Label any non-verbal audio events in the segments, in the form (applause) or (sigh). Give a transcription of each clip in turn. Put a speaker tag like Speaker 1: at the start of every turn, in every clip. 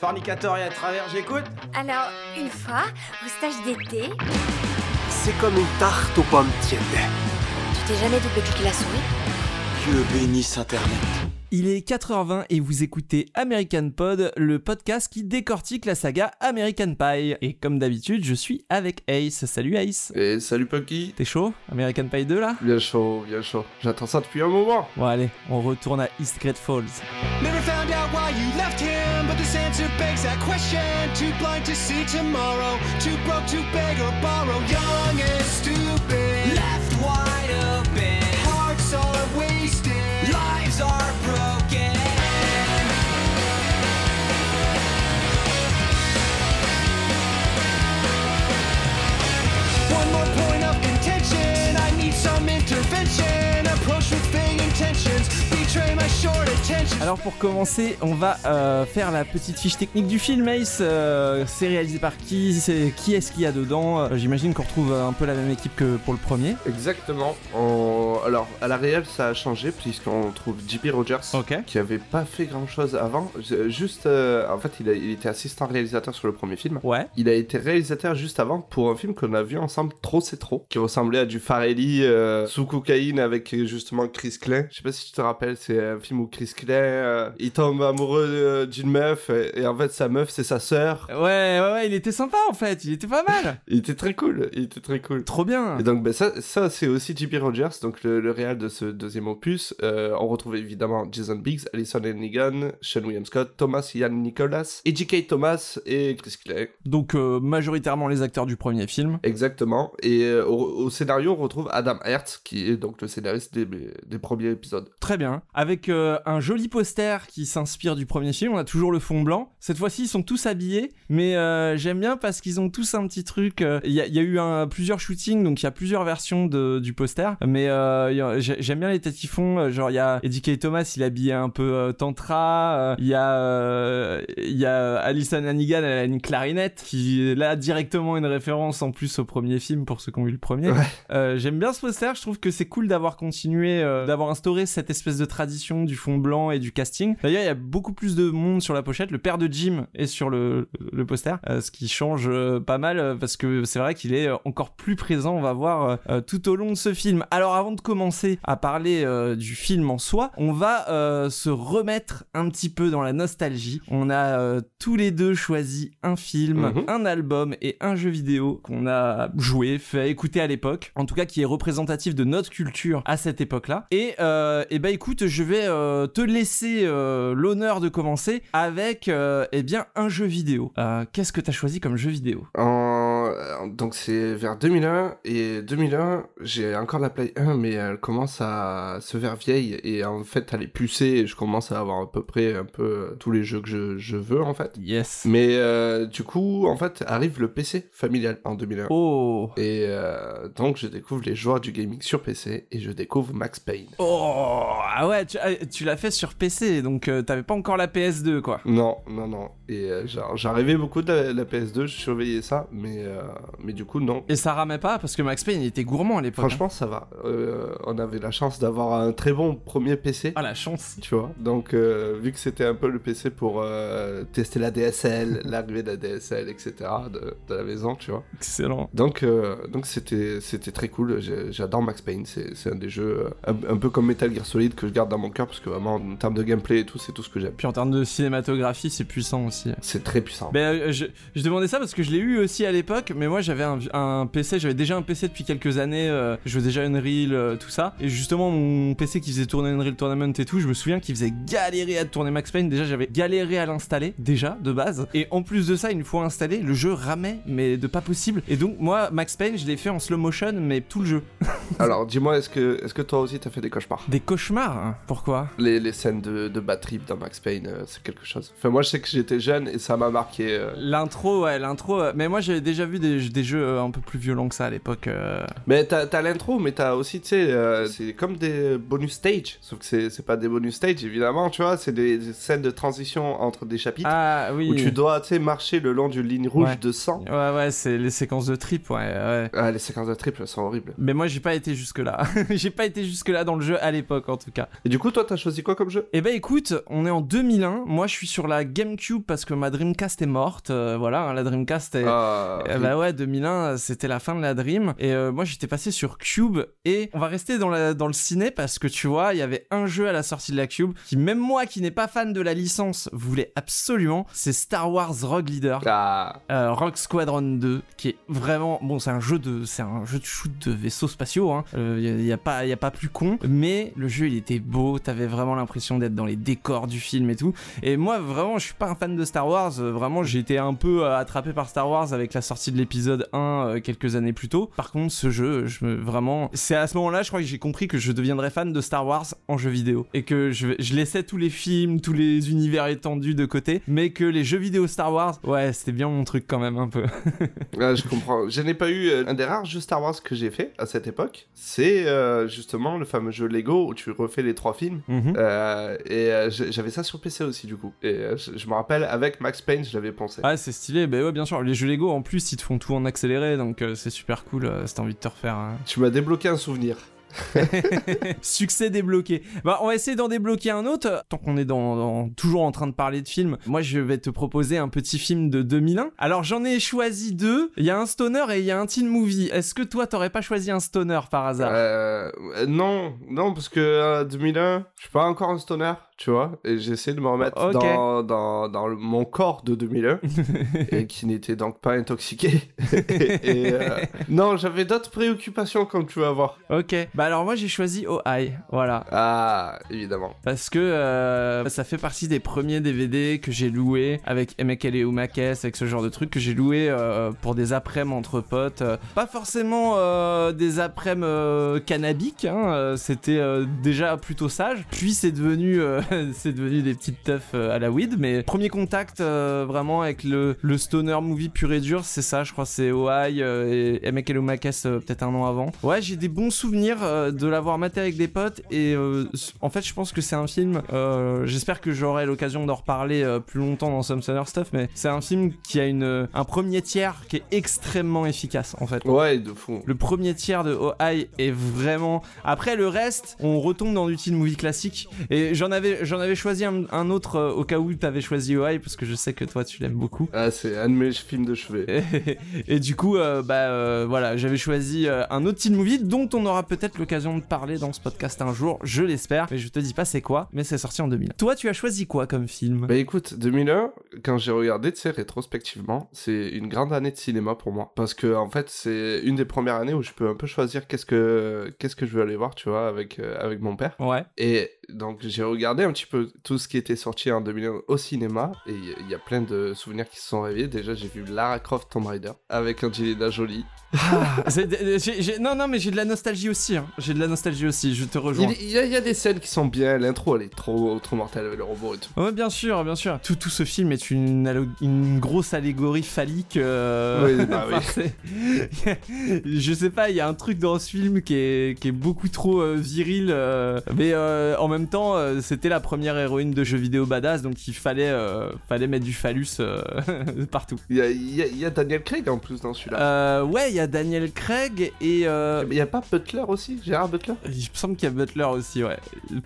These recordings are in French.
Speaker 1: Fornicator et à travers, j'écoute.
Speaker 2: Alors, une fois, au stage d'été,
Speaker 3: C'est comme une tarte aux pommes tièdes.
Speaker 2: tu t'es jamais double cliqué la souris
Speaker 3: Dieu bénisse Internet.
Speaker 4: Il est 4h20 et vous écoutez American Pod, le podcast qui décortique la saga American Pie. Et comme d'habitude, je suis avec Ace. Salut Ace.
Speaker 5: Et salut Punky
Speaker 4: T'es chaud? American Pie 2 là?
Speaker 5: Bien chaud, bien chaud. J'attends ça depuis un moment.
Speaker 4: Bon allez, on retourne à East Great Falls.
Speaker 6: Never found out why you left but this answer begs that question. Too blind to see tomorrow, too broke to beg or borrow. Young and stupid, left wide open. Hearts are wasted, lives are broken. One more point of contention. I need some intervention.
Speaker 4: Alors pour commencer, on va euh, faire la petite fiche technique du film Ace. Euh, c'est réalisé par qui C'est qui est-ce qu'il y a dedans? Euh, J'imagine qu'on retrouve un peu la même équipe que pour le premier.
Speaker 5: Exactement. En- Alors, à la réelle, ça a changé puisqu'on trouve JP Rogers. Qui avait pas fait grand chose avant. Juste, en fait, il, a- il était assistant réalisateur sur le premier film.
Speaker 4: Ouais.
Speaker 5: Il a été réalisateur juste avant pour un film qu'on a vu ensemble, Trop c'est trop, qui ressemblait à du Farelli sous cocaïne avec justement Chris Clay. Je sais pas si tu te rappelles, c'est un film où Chris Clay euh, il tombe amoureux euh, d'une meuf et, et en fait sa meuf c'est sa sœur.
Speaker 4: Ouais, ouais, ouais, il était sympa en fait, il était pas mal. (laughs)
Speaker 5: Il était très cool, il était très cool.
Speaker 4: Trop bien.
Speaker 5: Et donc ben, ça, ça c'est aussi JP Rogers, donc le, le réal de ce deuxième opus. Euh, on retrouve évidemment Jason Biggs, Alison Hannigan, Sean William Scott, Thomas Ian Nicholas, E.J.K. Thomas et Chris Clay.
Speaker 4: Donc euh, majoritairement les acteurs du premier film.
Speaker 5: Exactement. Et euh, au, au scénario, on retrouve Adam Hertz, qui est donc le scénariste des, des premiers épisodes.
Speaker 4: Très bien. Avec euh, un joli poster qui s'inspire du premier film, on a toujours le fond blanc. Cette fois-ci, ils sont tous habillés, mais euh, j'aime bien parce qu'ils ont tous un petit truc. euh, Il y, a- il y a eu un- plusieurs shootings, donc il y a plusieurs versions de- du poster. Mais euh, j'aime bien les têtes qu'ils font. Genre, il y a Eddie K. Thomas, il est habillé un peu euh, tantra. Il y a, il y a Alison Hannigan, elle a une clarinette qui est là directement une référence en plus au premier film pour ceux qui ont vu le premier.
Speaker 5: Ouais.
Speaker 4: J'aime bien ce poster, je trouve que c'est cool d'avoir continué, d'avoir instauré cette espèce de tradition du fond blanc et du casting. D'ailleurs, il y a beaucoup plus de monde sur la pochette. Le père de Jim est sur le, le poster, euh, ce qui change euh, pas mal euh, parce que c'est vrai qu'il est encore plus présent, on va voir euh, tout au long de ce film. Alors avant de commencer à parler du film en soi, on va se remettre un petit peu dans la nostalgie. On a tous les deux choisi un film,
Speaker 5: Mhm.
Speaker 4: un album et un jeu vidéo qu'on a joué, fait écouter à l'époque, en tout cas qui est représentatif de notre culture à cette époque-là. Et, et bah écoute, je vais te laisser euh, l'honneur de commencer avec euh, eh bien un jeu vidéo. Euh, Qu'est-ce que t'as choisi comme jeu vidéo?
Speaker 5: Euh, Donc c'est vers 2001, et 2001, j'ai encore la Play 1, mais elle commence à se faire vieille, et en fait elle est pucée, et je commence à avoir à peu près un peu euh, tous les jeux que je, je veux en fait.
Speaker 4: Yes.
Speaker 5: Mais euh, du coup, en fait, arrive le PC familial en 2001.
Speaker 4: Oh.
Speaker 5: Et euh, donc je découvre les joies du gaming sur PC, et je découvre Max Payne.
Speaker 4: Oh ah ouais tu, ah, tu l'as fait sur PC donc euh, t'avais pas encore la PS2 quoi.
Speaker 5: Non, non, non. Et euh, genre, j'en rêvais beaucoup de la, la PS2, je surveillais ça, mais, euh, mais du coup, non.
Speaker 4: Et ça ramait pas parce que Max Payne était gourmand à l'époque. hein.
Speaker 5: Franchement, ça va. Euh, on avait la chance d'avoir un très bon premier PC.
Speaker 4: Ah la chance.
Speaker 5: Tu vois, donc euh, vu que c'était un peu le PC pour tester la DSL, (laughs) l'arrivée de la DSL, etc. de, de la maison, tu vois.
Speaker 4: Excellent.
Speaker 5: Donc donc c'était c'était très cool. J'adore Max Payne. C'est un des jeux un, un peu comme Metal Gear Solid que je garde dans mon cœur parce que vraiment en termes de gameplay et tout, c'est tout ce que j'aime.
Speaker 4: Puis en termes de cinématographie c'est puissant aussi.
Speaker 5: C'est très puissant.
Speaker 4: Ben, euh, je, je demandais ça parce que je l'ai eu aussi à l'époque, mais moi j'avais un, un PC, j'avais déjà un PC depuis quelques années, euh, je jouais déjà Unreal, euh, tout ça. Et justement, mon PC qui faisait tourner Unreal Tournament et tout, je me souviens qu'il faisait galérer à tourner Max Payne. Déjà, j'avais galéré à l'installer, déjà, de base. Et en plus de ça, une fois installé, le jeu ramait, mais de pas possible. Et donc, moi, Max Payne, je l'ai fait en slow motion, mais tout le jeu. (laughs)
Speaker 5: Alors dis-moi, est-ce que est-ce que toi aussi t'as fait des cauchemars?
Speaker 4: Des cauchemars? Hein. Pourquoi?
Speaker 5: Les, les scènes de, de bad trip dans Max Payne, euh, c'est quelque chose. Enfin, moi, je sais que j'étais jeune et ça m'a marqué. euh,
Speaker 4: L'intro, ouais, l'intro. euh, Mais moi, j'avais déjà vu des jeux euh, un peu plus violents que ça à l'époque. euh.
Speaker 5: Mais t'as l'intro, mais t'as aussi, tu sais, c'est comme des bonus stage. Sauf que c'est c'est pas des bonus stage, évidemment, tu vois. C'est des, des scènes de transition entre des chapitres
Speaker 4: Ah oui.
Speaker 5: où tu dois, tu sais, marcher le long d'une ligne rouge
Speaker 4: Ouais.
Speaker 5: de sang.
Speaker 4: Ouais, ouais, c'est les séquences de trip, ouais, ouais.
Speaker 5: Ah, les séquences de triple sont horribles.
Speaker 4: Mais moi, j'ai pas été jusque-là. (laughs) j'ai pas été jusque-là dans le jeu à l'époque, en tout cas.
Speaker 5: Et du coup, toi, t'as choisi quoi comme jeu?
Speaker 4: Eh ben écoute, on est en 2001. Moi, je suis sur la GameCube parce que ma Dreamcast est morte. euh, voilà, hein, la Dreamcast est.
Speaker 5: Ah,
Speaker 4: bah ouais, 2001, c'était la fin de la Dream. Et euh, moi, j'étais passé sur Cube. Et on va rester dans, la, dans le ciné parce que tu vois, il y avait un jeu à la sortie de la Cube qui, même moi qui n'ai pas fan de la licence, voulait absolument. C'est Star Wars Rogue Leader.
Speaker 5: Ah,
Speaker 4: Euh, Rogue Squadron 2, qui est vraiment bon, c'est un jeu de, c'est un jeu de shoot de vaisseaux spatiaux. Hein. Euh, y, a- a pas, y a pas plus con. Mais le jeu, il était beau. T'avais vraiment l'impression d'être dans les décors du film et tout. Et moi, vraiment, je suis pas un fan de Star Wars. Euh, vraiment, j'ai été un peu euh, attrapé par Star Wars avec la sortie de l'épisode 1 euh, quelques années plus tôt. Par contre, ce jeu, je me vraiment, c'est à ce moment-là, je crois que j'ai compris que je deviendrais fan de Star Wars en jeu vidéo et que je, je laissais tous les films, tous les univers étendus de côté, mais que les jeux vidéo Star Wars, ouais, c'était bien mon truc quand même un peu. (laughs)
Speaker 5: ah, je comprends. Je n'ai pas eu euh, un des rares jeux Star Wars que j'ai fait à cette époque. C'est euh, justement le fameux jeu Lego où tu refais les trois films.
Speaker 4: Mhm.
Speaker 5: Euh, et j'avais ça sur PC aussi, du coup. Et je, je me rappelle, avec Max Payne, je l'avais pensé.
Speaker 4: Ouais, c'est stylé, bah ouais, bien sûr. Les jeux Lego en plus, ils te font tout en accéléré, donc euh, c'est super cool euh, si t'as envie de te refaire. hein.
Speaker 5: Tu m'as débloqué un souvenir. (laughs)
Speaker 4: Succès débloqué. Bah, on va essayer d'en débloquer un autre. Tant qu'on est dans, dans- toujours en train de parler de films, moi je vais te proposer un petit film de 2001. Alors j'en ai choisi deux. Il y a un stoner et il y a un teen movie. Est-ce que toi t'aurais pas choisi un stoner par hasard?
Speaker 5: Euh, non, non, parce que euh, 2001, je suis pas encore un stoner, tu vois, et j'essaie de me remettre dans, dans, dans le- mon corps de 2001, (laughs) et qui n'était donc pas intoxiqué. (laughs) et, euh, non, j'avais d'autres préoccupations, comme tu vas voir.
Speaker 4: Ok. Bah alors moi j'ai choisi Oh High. Voilà.
Speaker 5: Ah, évidemment.
Speaker 4: Parce que euh, ça fait partie des premiers DVD que j'ai loués avec Emekele Umakes, avec ce genre de trucs que j'ai loué euh, pour des après-midi entre potes. Euh, pas forcément euh, des après-midi cannabiques, hein, c'était déjà plutôt sage. Puis c'est devenu, (laughs) c'est devenu des petites teufs à la weed. Mais premier contact vraiment avec le, le stoner movie pur et dur, c'est ça, je crois, c'est Oi et Emekele Umakes peut-être un an avant. Ouais, j'ai des bons souvenirs euh, de l'avoir maté avec des potes et euh, en fait je pense que c'est un film euh, j'espère que j'aurai l'occasion d'en reparler plus longtemps dans Some Summer Stuff mais c'est un film qui a une un premier tiers qui est extrêmement efficace en fait
Speaker 5: Ouais, de fou.
Speaker 4: le premier tiers de Oh High est vraiment. Après le reste, on retombe dans du teen movie classique. Et j'en avais, j'en avais choisi un, un autre au cas où t'avais choisi Oh High parce que je sais que toi tu l'aimes beaucoup.
Speaker 5: Ah, c'est un de mes films de chevet.
Speaker 4: Et, (laughs) et du coup, bah voilà, j'avais choisi un autre teen movie dont on aura peut-être l'occasion de parler dans ce podcast un jour, je l'espère. Mais je te dis pas c'est quoi, mais c'est sorti en 2000. Toi, tu as choisi quoi comme film?
Speaker 5: Bah écoute, 2001, quand j'ai regardé, tu sais, rétrospectivement, c'est une grande année de cinéma pour moi. Parce que, en fait, c'est une des premières années où je peux un peu choisir qu'est-ce que, qu'est-ce que je veux aller voir, tu vois, avec, euh, avec mon père.
Speaker 4: Ouais.
Speaker 5: Et donc, j'ai regardé un petit peu tout ce qui était sorti en 2001 au cinéma. Et il y- il y, a plein de souvenirs qui se sont réveillés. Déjà, j'ai vu Lara Croft Tomb Raider avec Angelina Jolie.
Speaker 4: Ah, j'ai- non, non, mais j'ai de la nostalgie aussi. hein. J'ai de la nostalgie aussi. Je te rejoins.
Speaker 5: Il, il y a, il y a des scènes qui sont bien. L'intro, elle est trop, trop mortelle avec le robot et tout.
Speaker 4: Ouais, bien sûr, bien sûr. Tout, tout ce film est une, grosse allégorie phallique. euh,
Speaker 5: Oui, bah (laughs) oui. (laughs)
Speaker 4: Je sais pas, il y a un truc dans ce film qui est, qui est beaucoup trop euh, viril. euh, mais euh, en même temps, euh, c'était la première héroïne de jeux vidéo badass, donc il fallait, euh, fallait mettre du phallus euh, (laughs) partout.
Speaker 5: Il y a, y a- il y a Daniel Craig en plus dans celui-là.
Speaker 4: Euh, ouais, il y a Daniel Craig et. euh,
Speaker 5: il y a pas Butler aussi Gérard Butler?
Speaker 4: Il me semble qu'il y a Butler aussi, ouais.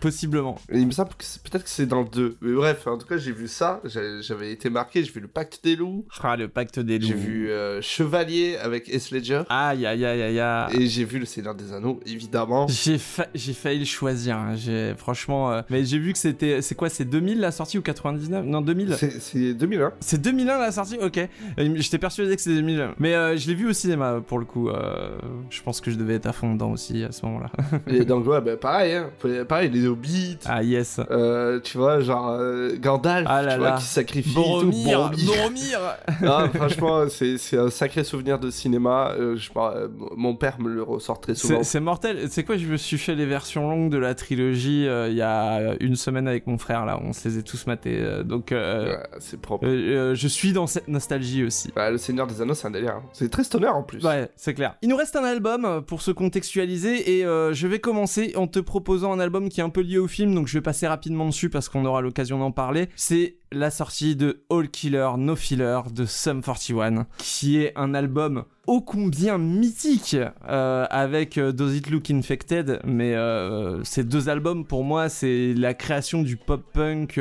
Speaker 4: Possiblement.
Speaker 5: Il me semble que peut-être que c'est dans le 2. Mais bref, en tout cas, j'ai vu ça. J'avais été marqué. J'ai vu le Pacte des loups.
Speaker 4: Ah, le pacte des loups.
Speaker 5: J'ai vu euh, Chevalier avec Heath Ledger.
Speaker 4: Aïe, aïe, aïe, aïe, aïe.
Speaker 5: Et j'ai vu Le Seigneur des Anneaux, évidemment.
Speaker 4: J'ai fa- j'ai failli le choisir. hein. J'ai franchement, euh, mais j'ai vu que c'était, c'est quoi, c'est 2000 la sortie ou 99 Non 2000.
Speaker 5: C'est c'est 2001.
Speaker 4: C'est 2001 la sortie, ok. J'étais persuadé que c'était 2001. Mais euh, je l'ai vu au cinéma pour le coup. euh, je pense que je devais être à fond dedans aussi à ce moment-là. (laughs)
Speaker 5: Et donc, ouais, bah, pareil, hein. Pareil, les Hobbits.
Speaker 4: ah yes.
Speaker 5: Euh, tu vois, genre euh, Gandalf,
Speaker 4: Ah là
Speaker 5: tu vois,
Speaker 4: là.
Speaker 5: qui sacrifie.
Speaker 4: Boromir,
Speaker 5: tout. Boromir.
Speaker 4: Boromir.
Speaker 5: Ah, (laughs) franchement, c'est un sacré souvenir de cinéma. Je, mon père me le ressort très souvent.
Speaker 4: C'est mortel. C'est quoi Je me suis fait les versions longues de la trilogie. il y a une semaine avec mon frère là, on se les a tous matés. donc euh,
Speaker 5: Ouais, c'est propre.
Speaker 4: euh, je suis dans cette nostalgie aussi.
Speaker 5: Bah, le Seigneur des Anneaux, c'est un délire. hein. C'est très stoner en plus.
Speaker 4: Ouais, c'est clair. Il nous reste un album euh, pour se contextualiser et euh, je vais commencer en te proposant un album qui est un peu lié au film, donc je vais passer rapidement dessus parce qu'on aura l'occasion d'en parler. C'est la sortie de All Killer No Filler de Sum 41, qui est un album ô combien mythique euh, avec euh, Does It Look Infected, mais euh, ces deux albums pour moi c'est la création du pop punk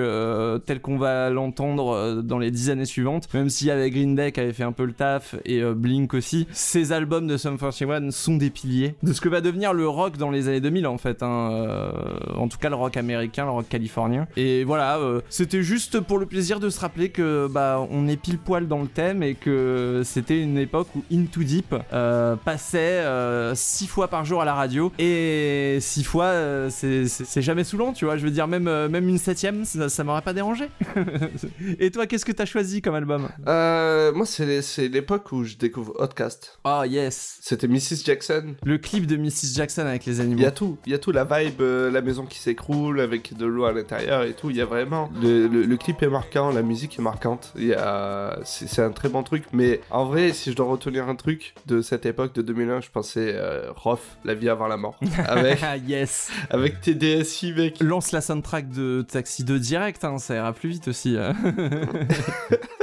Speaker 4: tel qu'on va l'entendre dans les dix années suivantes, même si avec Green Day qui avait fait un peu le taf et Blink aussi, ces albums de Sum 41 sont des piliers de ce que va devenir le rock dans les années 2000 en fait, hein, en tout cas le rock américain, le rock californien. Et voilà, c'était juste pour le plaisir de se rappeler que bah on est pile poil dans le thème et que c'était une époque où Into Deep euh, passait euh, six fois par jour à la radio et six fois euh, c'est- jamais saoulant, tu vois. Je veux dire même même une septième, ça, ça m'aurait pas dérangé. (laughs) et toi, qu'est-ce que t'as choisi comme album?
Speaker 5: Moi, c'est l'époque où je découvre Outcast.
Speaker 4: Oh yes,
Speaker 5: C'était Mrs. Jackson.
Speaker 4: le clip de Mrs Jackson avec les
Speaker 5: Il
Speaker 4: animaux.
Speaker 5: y a tout, il y a tout, la vibe, la maison qui s'écroule avec de l'eau à l'intérieur et tout, il y a vraiment... Le, le- le clip est marquant, la musique est marquante, a... c'est un très bon truc, mais en vrai, si je dois retenir un truc de cette époque, de 2001, je pensais euh, Roth, La vie avant la mort, (laughs) avec,
Speaker 4: yes.
Speaker 5: avec TDSI, mec.
Speaker 4: Lance la soundtrack de Taxi 2 direct, hein, ça ira plus vite aussi. hein. (laughs)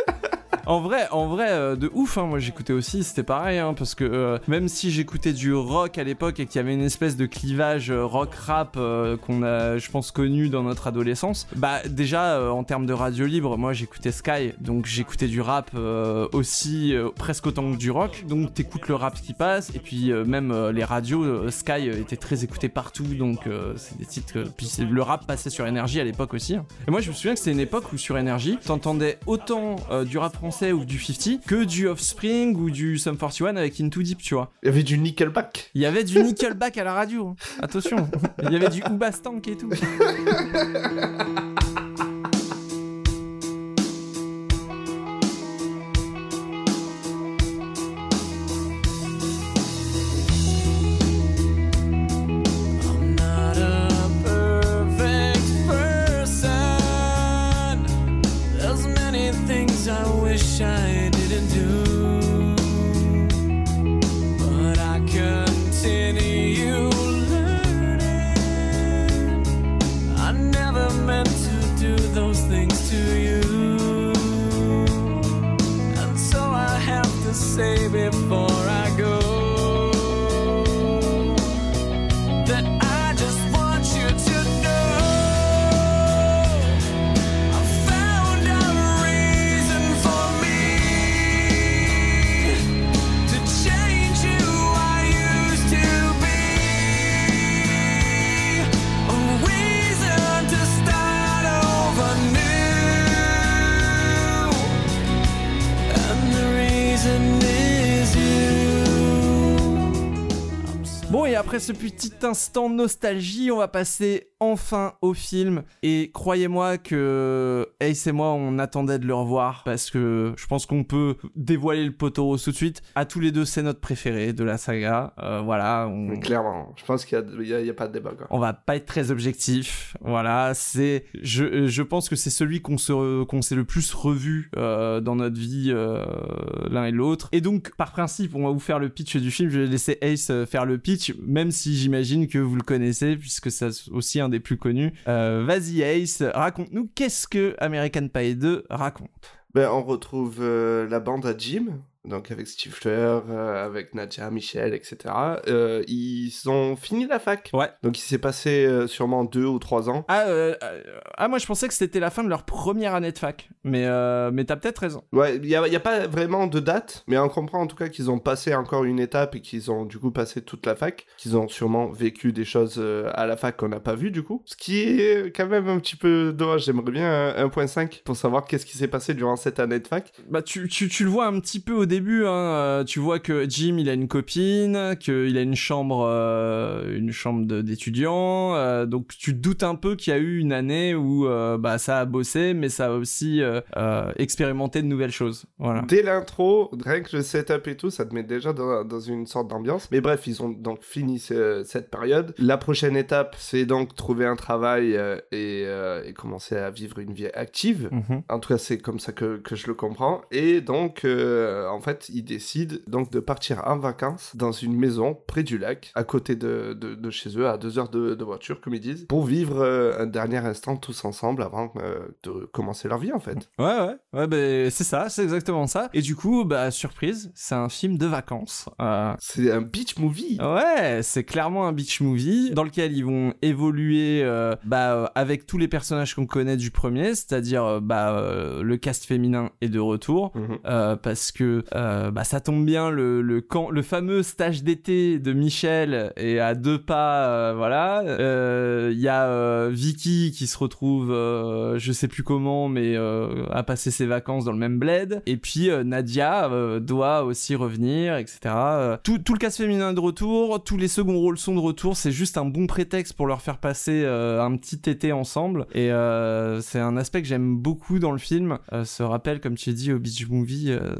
Speaker 4: En vrai, en vrai, euh, de ouf. hein, moi, j'écoutais aussi, c'était pareil, hein, parce que euh, même si j'écoutais du rock à l'époque et qu'il y avait une espèce de clivage euh, rock-rap qu'on a, je pense, connu dans notre adolescence, bah déjà en termes de radio libre, moi j'écoutais Sky, donc j'écoutais du rap aussi presque autant que du rock. Donc t'écoutes le rap qui passe, et puis même les radios, Sky était très écouté partout, donc c'est des titres. que- puis le rap passait sur énergie à l'époque aussi. hein. Et moi je me souviens que c'était une époque où sur énergie, t'entendais autant du rap français ou du 50 que du Offspring ou du Sum 41 avec Into Deep, tu vois.
Speaker 5: Il y avait du Nickelback.
Speaker 4: Il y avait du Nickelback à la radio, hein. attention. Il y avait du Ubastank et tout. (laughs) ce petit instant nostalgie, on va passer enfin au film. Et croyez-moi que Ace et moi, on attendait de le revoir parce que je pense qu'on peut dévoiler le poteau tout de suite. À tous les deux, c'est notre préféré de la saga. Euh, voilà, on,
Speaker 5: Mais clairement, je pense qu'il y a, pas de débat. Quoi.
Speaker 4: on va pas être très objectif. Voilà, c'est, je, je pense que c'est celui qu'on se, qu'on s'est le plus revu euh, dans notre vie euh, l'un et l'autre. Et donc, par principe, on va vous faire le pitch du film. Je vais laisser Ace faire le pitch, même si j'imagine que vous le connaissez, puisque c'est aussi un des plus connus. Euh, vas-y Ace, raconte-nous qu'est-ce que American Pie 2 raconte?
Speaker 5: Ben, on retrouve euh, la bande à Jim, donc avec Steve Fleur, euh, avec Nadia, Michel, etc. Euh, ils ont fini la fac.
Speaker 4: Ouais.
Speaker 5: Donc il s'est passé euh, sûrement deux ou trois ans.
Speaker 4: Ah, euh, ah, moi je pensais que c'était la fin de leur première année de fac, mais mais t'as peut-être raison.
Speaker 5: Ouais, il n'y a, a pas vraiment de date, mais on comprend en tout cas qu'ils ont passé encore une étape et qu'ils ont du coup passé toute la fac, qu'ils ont sûrement vécu des choses à la fac qu'on n'a pas vu du coup. Ce qui est quand même un petit peu dommage, j'aimerais bien un 1.5 pour savoir qu'est-ce qui s'est passé durant cette année de fac.
Speaker 4: Bah tu, tu, tu le vois un petit peu au début début, hein, euh, tu vois que Jim, il a une copine, qu'il a une chambre, euh, une chambre d'étudiant, euh, donc tu te doutes un peu qu'il y a eu une année où euh, bah ça a bossé, mais ça a aussi expérimenté de nouvelles choses. Voilà.
Speaker 5: Dès l'intro, rien que le setup et tout, ça te met déjà dans, dans une sorte d'ambiance. Mais bref, ils ont donc fini ce- cette période. La prochaine étape, c'est donc trouver un travail et, et commencer à vivre une vie active.
Speaker 4: Mhm.
Speaker 5: En tout cas, c'est comme ça que, que je le comprends. Et donc, euh, en fait, ils décident donc de partir en vacances dans une maison près du lac, à côté de, de, de chez eux, à deux heures de, de voiture, comme ils disent, pour vivre euh, un dernier instant tous ensemble avant euh, de commencer leur vie, en fait.
Speaker 4: Ouais, ouais, ouais, bah, c'est ça, c'est exactement ça. Et du coup, bah surprise, c'est un film de vacances. Euh,
Speaker 5: C'est un beach movie.
Speaker 4: Ouais, c'est clairement un beach movie dans lequel ils vont évoluer bah, avec tous les personnages qu'on connaît du premier, c'est-à-dire bah, le cast féminin est de retour.
Speaker 5: Mhm.
Speaker 4: parce que euh, bah, ça tombe bien le, le camp le fameux stage d'été de Michel est à deux pas euh, voilà. Euh, il y a euh, Vicky qui se retrouve euh, je sais plus comment mais euh, à passer ses vacances dans le même bled. Et puis euh, Nadia euh, doit aussi revenir etc Euh, tout, tout le cast féminin est de retour tous les seconds rôles sont de retour. C'est juste un bon prétexte pour leur faire passer euh, un petit été ensemble. Et euh, c'est un aspect que j'aime beaucoup dans le film. Euh, ce rappel comme tu dit au beach movie euh,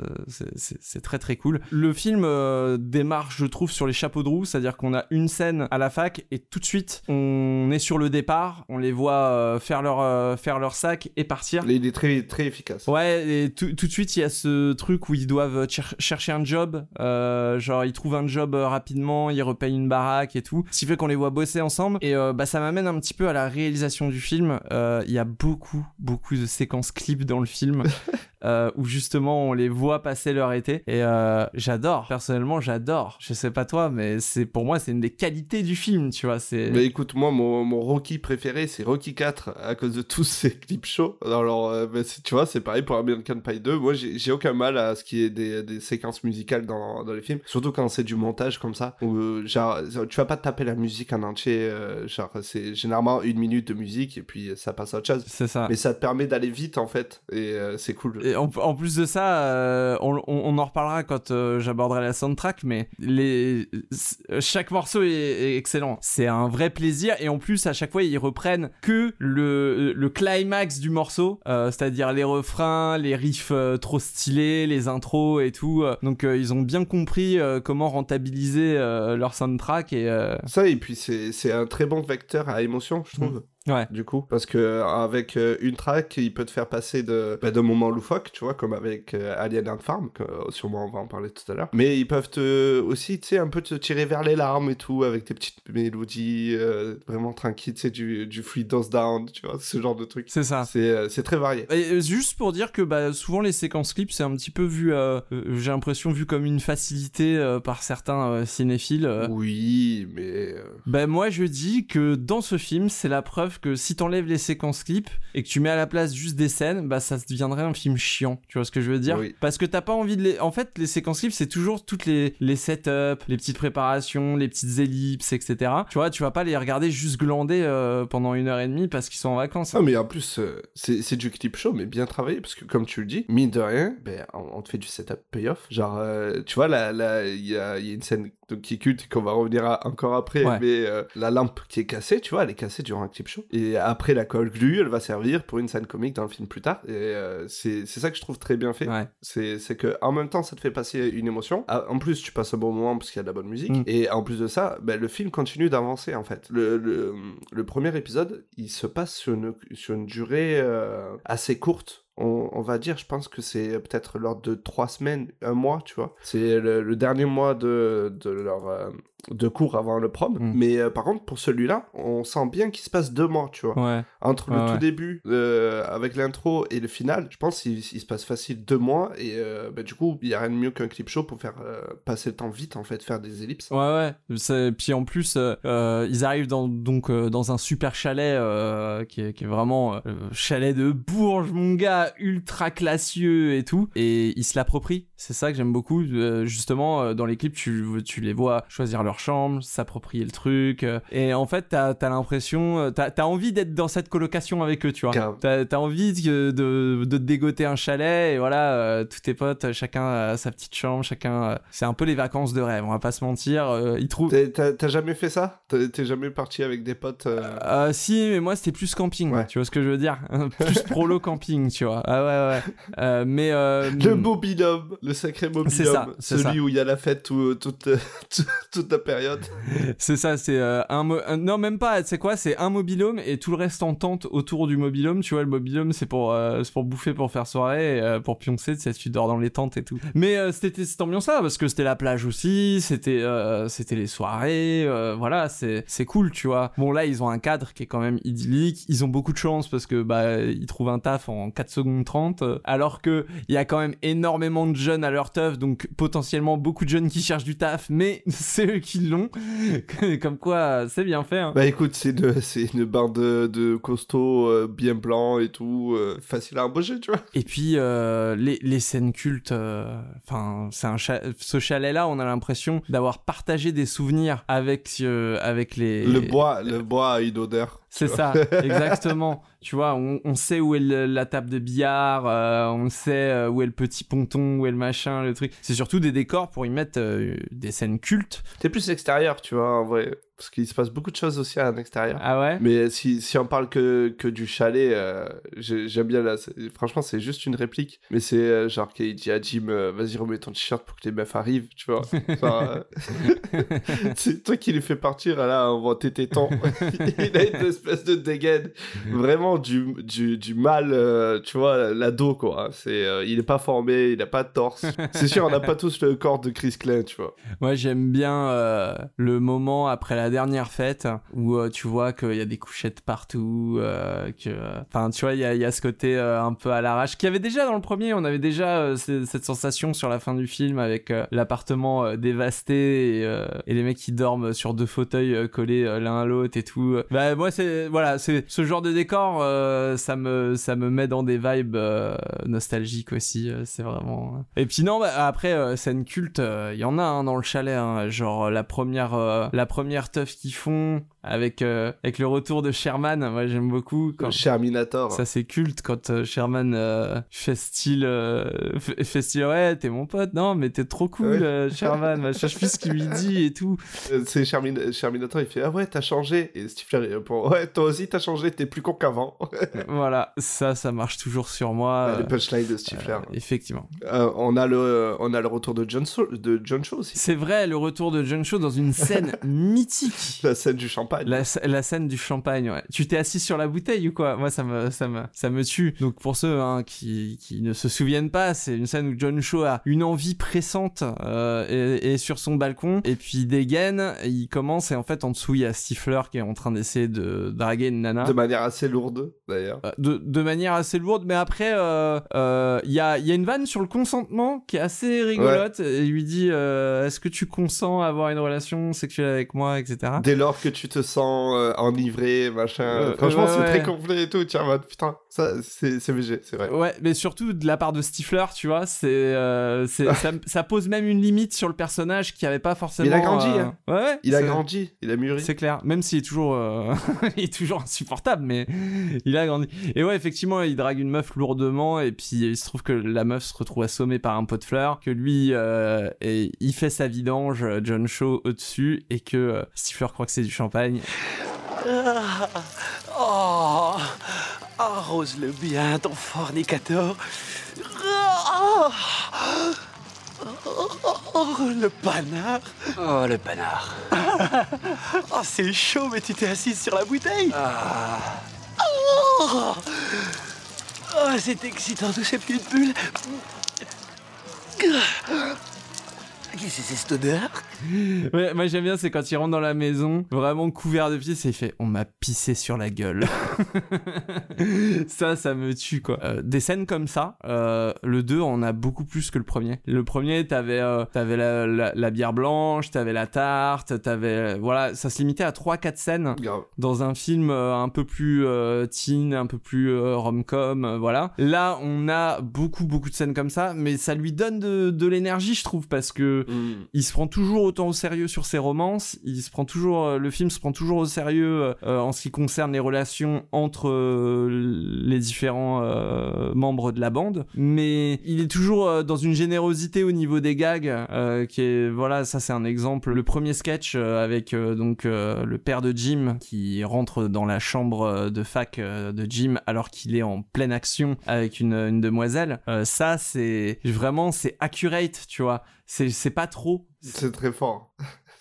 Speaker 4: c'est très très cool le film euh, démarre je trouve sur les chapeaux de roue c'est à dire qu'on a une scène à la fac et tout de suite on est sur le départ on les voit euh, faire leur euh, faire leur sac et partir
Speaker 5: Il est très, très efficace.
Speaker 4: Ouais, et tout, tout de suite, il y a ce truc où ils doivent cher- chercher un job. euh, genre, ils trouvent un job rapidement, ils repayent une baraque et tout. Ce qui fait qu'on les voit bosser ensemble. Et euh, bah, ça m'amène un petit peu à la réalisation du film. Euh, Il y a beaucoup, beaucoup de séquences clips dans le film. (laughs) euh, où justement on les voit passer leur et euh, j'adore personnellement j'adore je sais pas toi mais c'est pour moi c'est une des qualités du film tu vois c'est
Speaker 5: Mais écoute, moi, mon, mon Rocky préféré, c'est Rocky 4 à cause de tous ces (laughs) clips shows. Alors, euh, bah, tu vois, c'est pareil pour American Pie 2. Moi, j'ai aucun mal à ce qui est des, des séquences musicales dans, dans les films. Surtout quand c'est du montage comme ça. Où, euh, genre, tu vas pas taper la musique en entier. euh, genre, c'est généralement une minute de musique et puis ça passe à autre chose.
Speaker 4: c'est ça
Speaker 5: Mais ça te permet d'aller vite, en fait. Et euh, c'est cool.
Speaker 4: Et en, en plus de ça, euh, on, on- on en reparlera quand euh, j'aborderai la soundtrack, mais les, chaque morceau est, est excellent. C'est un vrai plaisir et en plus à chaque fois ils reprennent que le, le climax du morceau, euh, c'est-à-dire les refrains, les riffs euh, trop stylés, les intros et tout. Donc ils ont bien compris comment rentabiliser leur soundtrack et
Speaker 5: Ça, et puis c'est c'est un très bon vecteur à émotion, je trouve.
Speaker 4: Ouais.
Speaker 5: du coup parce que avec euh, une track il peut te faire passer de bah, de moments loufoques tu vois comme avec euh, Alien and Farm que euh, sûrement on va en parler tout à l'heure mais ils peuvent te aussi tu sais un peu te tirer vers les larmes et tout avec des petites mélodies euh, vraiment tranquilles tu sais du du free dose down tu vois ce genre de truc
Speaker 4: C'est ça.
Speaker 5: c'est euh, c'est très varié
Speaker 4: Et euh, juste pour dire que bah, souvent les séquences clips c'est un petit peu vu, euh, euh, j'ai l'impression vu comme une facilité euh, par certains euh, cinéphiles. euh.
Speaker 5: oui mais euh,
Speaker 4: Ben moi je dis que dans ce film c'est la preuve que si t'enlèves les séquences clips et que tu mets à la place juste des scènes, bah ça deviendrait un film chiant. Tu vois ce que je veux dire?
Speaker 5: Oui.
Speaker 4: Parce que t'as pas envie de les. En fait les séquences clips c'est toujours toutes les les setups, les petites préparations, les petites ellipses, etc. Tu vois tu vas pas les regarder juste glander euh, pendant une heure et demie parce qu'ils sont en vacances.
Speaker 5: Non, mais en plus, euh, c'est du clip show, mais bien travaillé, parce que comme tu le dis, mine de rien, ben, on, on te fait du setup payoff. Genre, euh, tu vois, là, y il y a une scène de- qui culte qu'on va revenir à encore après,
Speaker 4: Ouais.
Speaker 5: mais euh, la lampe qui est cassée, tu vois, elle est cassée durant un clip show. Et après, la colle glue, elle va servir pour une scène comique dans le film plus tard. Et euh, c'est ça que je trouve très bien fait.
Speaker 4: Ouais.
Speaker 5: C'est que en même temps, ça te fait passer une émotion. Ah, En plus, tu passes un bon moment parce qu'il y a de la bonne musique.
Speaker 4: Mm.
Speaker 5: Et en plus de ça, ben, le film continue d'avancer en fait. Le, le, le premier épisode, il se passe sur une, sur une durée euh, assez courte. On, on va dire, je pense que c'est peut-être lors de trois semaines, un mois, tu vois. C'est le, le dernier mois de, de leur euh, de cours avant le prom.
Speaker 4: Mm.
Speaker 5: Mais euh, par contre, pour celui-là, on sent bien qu'il se passe deux mois, tu vois.
Speaker 4: Ouais.
Speaker 5: Entre le tout
Speaker 4: ouais.
Speaker 5: début, euh, avec l'intro et le final, je pense qu'il il se passe facile deux mois. Et euh, bah, du coup, il y a rien de mieux qu'un clip show pour faire passer le temps vite, en fait, faire des ellipses.
Speaker 4: Ouais ouais, puis en plus ils arrivent dans donc dans un super chalet qui, est, qui est vraiment chalet de Bourges mon gars, ultra classieux et tout et ils se l'approprient. C'est ça que j'aime beaucoup justement dans les clips tu tu les vois choisir leur leur chambre, s'approprier le truc. euh, et en fait, t'as as, l'impression, euh, t'as as envie d'être dans cette colocation avec eux, tu vois. T'as as envie de, de, de te dégoter un chalet et voilà, euh, tous tes potes, chacun a sa petite chambre, chacun. euh, c'est un peu les vacances de rêve, on va pas se mentir. euh, ils trouvent.
Speaker 5: T'as jamais fait ça? T'es jamais parti avec des potes
Speaker 4: si, mais moi c'était plus camping,
Speaker 5: Ouais.
Speaker 4: tu vois ce que je veux dire (laughs) Plus prolo camping, tu vois. Ah ouais, ouais. Mais.
Speaker 5: Le mobilhome, le sacré
Speaker 4: C'est ça, c'est
Speaker 5: celui
Speaker 4: ça.
Speaker 5: où il y a la fête tout- toute, (laughs) toute la période. (laughs)
Speaker 4: C'est ça, c'est euh, un, un- non même pas. Sais quoi C'est un mobilhome et tout le reste en tente autour du mobilhome. Tu vois, le mobilhome c'est pour euh, c'est pour bouffer, pour faire soirée, et, euh, pour pioncer. Tu sais, tu dors dans les tentes et tout. Mais euh, c'était cette ambiance-là parce que c'était la plage aussi, c'était euh, c'était les soirées. euh, voilà, c'est c'est cool, tu vois. Bon là, ils ont un cadre qui est quand même idyllique. Ils ont beaucoup de chance parce que bah ils trouvent un taf en 4 secondes 30 euh, alors que il y a quand même énormément de jeunes à leur teuf, donc potentiellement beaucoup de jeunes qui cherchent du taf, mais (laughs) c'est eux qui l'ont. (laughs) Comme quoi, c'est bien fait. hein.
Speaker 5: Bah écoute, c'est une, (laughs) c'est une bande de, de costauds euh, bien blancs et tout, euh, facile à embaucher, tu vois.
Speaker 4: Et puis euh, les, les scènes cultes, enfin c'est un cha- ce chalet-là, on a l'impression d'avoir partagé des souvenirs avec euh, avec les
Speaker 5: Le bois, le bois a une odeur.
Speaker 4: C'est ça, (laughs) exactement. Tu vois, on, on sait où est le- la table de billard, euh, on sait euh, où est le petit ponton, où est le machin, le truc. C'est surtout des décors pour y mettre euh, des scènes cultes.
Speaker 5: T'es plus extérieur, tu vois, en vrai. Parce qu'il se passe beaucoup de choses aussi à l'extérieur.
Speaker 4: Ah ouais?
Speaker 5: Mais si, si on parle que, que du chalet, euh, j'ai- j'aime bien là. c'est- Franchement, c'est juste une réplique. Mais c'est euh, genre qu'il dit à Jim euh, Vas-y, remets ton t-shirt pour que les meufs arrivent, tu vois. Enfin, euh, (laughs) (laughs) c'est toi qui les fait partir, là, on voit tes tétons. Il a une espèce de dégaine. Vraiment du, du, du mal, tu vois, l'ado, quoi. C'est, euh, il est pas formé, il a pas de torse. C'est sûr, on n'a pas tous le corps de Chris Klein, tu vois.
Speaker 4: Moi, j'aime bien le moment après dernière fête où euh, tu vois qu'il y a des couchettes partout, euh, que, enfin, tu vois, il y a, ce côté euh, un peu à l'arrache qu'il y avait déjà dans le premier. On avait déjà ce- cette sensation sur la fin du film avec l'appartement dévasté et, les mecs qui dorment sur deux fauteuils collés l'un à l'autre et tout. Bah, moi, c'est voilà, ce genre de décor, ça me ça me met dans des vibes nostalgiques aussi. c'est vraiment. Et puis non, bah, après scène culte, il y en a hein, dans le chalet, hein, genre la première la première teuf qu'ils font avec euh, avec le retour de Sherman. Moi, j'aime beaucoup quand.
Speaker 5: Sherminator.
Speaker 4: Ça c'est culte quand euh, Sherman euh, fait style fait, style ouais t'es mon pote non mais t'es trop cool
Speaker 5: Ouais.
Speaker 4: Sherman je sais plus ce qu'il lui (laughs) dit et tout
Speaker 5: C'est Shermin- Sherminator, il fait Ah ouais, t'as changé. Et Stifler, il répond Ouais, toi aussi, t'as changé, t'es plus con qu'avant. (laughs)
Speaker 4: voilà ça ça marche toujours sur moi
Speaker 5: Les punchlines de Stifler.
Speaker 4: effectivement
Speaker 5: on, a le, on a le retour de John, So- de John Shaw aussi.
Speaker 4: c'est vrai le retour de John Shaw dans une scène (laughs) mythique
Speaker 5: La scène du champagne.
Speaker 4: La, la scène du champagne, ouais. Tu t'es assis sur la bouteille ou quoi? Moi, ça me, ça me, ça me tue. Donc pour ceux hein, qui, qui ne se souviennent pas, c'est une scène où John Shaw a une envie pressante euh, et, et sur son balcon et puis il dégaine, il commence et en fait en dessous il y a Stifler qui est en train d'essayer de draguer une nana.
Speaker 5: De manière assez lourde, d'ailleurs.
Speaker 4: Euh, de, de manière assez lourde, mais après, euh, euh, il y, a, il y a une vanne sur le consentement qui est assez rigolote. Et il lui dit euh, Est-ce que tu consens à avoir une relation sexuelle avec moi, etc.
Speaker 5: Dès lors que tu te euh, enivré, machin.
Speaker 4: Euh,
Speaker 5: Franchement,
Speaker 4: ouais,
Speaker 5: c'est
Speaker 4: ouais.
Speaker 5: très complet et tout. Tiens, en mode, putain, ça, c'est c'est VG, c'est vrai.
Speaker 4: Ouais, mais surtout de la part de Stifler, tu vois, c'est, euh, (laughs) ça, ça pose même une limite sur le personnage qui avait pas forcément.
Speaker 5: Il a grandi,
Speaker 4: euh,
Speaker 5: hein.
Speaker 4: Ouais.
Speaker 5: Il a grandi, il a mûri.
Speaker 4: C'est clair, même s'il est toujours, (laughs) il est toujours insupportable, mais il a grandi. Et ouais, effectivement, il drague une meuf lourdement, et puis il se trouve que la meuf se retrouve assommée par un pot de fleurs, que lui, et il fait sa vidange, John Shaw au-dessus, et que Stifler croit que c'est du champagne.
Speaker 3: Oh Arrose-le bien, ton fornicateur. Oh, Oh, le panard.
Speaker 7: Oh, le panard.
Speaker 3: Oh, (laughs) c'est chaud, mais tu t'es assise sur la bouteille.
Speaker 7: Ah.
Speaker 3: Oh, Oh, c'est excitant, tous ces petites bulles. Qu'est-ce que c'est cette odeur (laughs)
Speaker 4: Ouais, moi j'aime bien, c'est quand il rentre dans la maison, vraiment couvert de pisse, et il fait On m'a pissé sur la gueule. (laughs) ça, ça me tue quoi. Euh, des scènes comme ça, euh, le 2 en a beaucoup plus que le premier. Le premier, t'avais euh, t'avais la, la, la bière blanche, t'avais la tarte, t'avais. Voilà, ça se limitait à 3-4 scènes dans un film euh, un peu plus teen, un peu plus rom-com, voilà. Là, on a beaucoup, beaucoup de scènes comme ça, mais ça lui donne de, de l'énergie, je trouve, parce que.
Speaker 5: Mm.
Speaker 4: il se prend toujours autant au sérieux sur ses romances, il se prend toujours, euh, le film se prend toujours au sérieux euh, en ce qui concerne les relations entre euh, les différents membres de la bande, mais il est toujours dans une générosité au niveau des gags, qui est, voilà, ça c'est un exemple. Le premier sketch avec donc le père de Jim qui rentre dans la chambre de fac de Jim alors qu'il est en pleine action avec une, une demoiselle, ça c'est vraiment c'est accurate, tu vois. C'est pas trop.
Speaker 5: C'est très fort.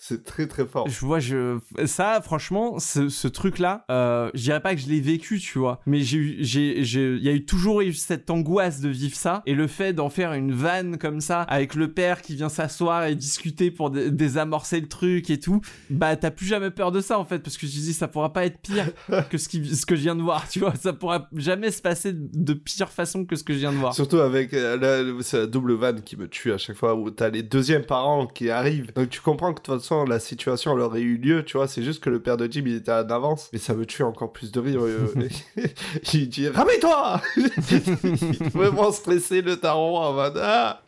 Speaker 5: C'est très très fort.
Speaker 4: Je vois, je ça franchement, ce, ce truc-là, euh, je dirais pas que je l'ai vécu, tu vois, mais j'ai j'ai, il y a eu toujours eu cette angoisse de vivre ça et le fait d'en faire une vanne comme ça avec le père qui vient s'asseoir et discuter pour dé- désamorcer le truc et tout, bah t'as plus jamais peur de ça en fait parce que tu dis ça pourra pas être pire (laughs) que ce qui, ce que je viens de voir, tu vois, ça pourra jamais se passer de pire façon que ce que je viens de voir.
Speaker 5: Surtout avec euh, la double vanne qui me tue à chaque fois où t'as les deuxièmes parents qui arrivent. Donc tu comprends que de toute façon la situation elle aurait eu lieu, tu vois. C'est juste que le père de Jim il était en avance. Mais ça me tue encore plus de rire. euh, (laughs) (laughs) il dit Ramène-toi (laughs) Il est Vraiment stressé le taron en mode Ah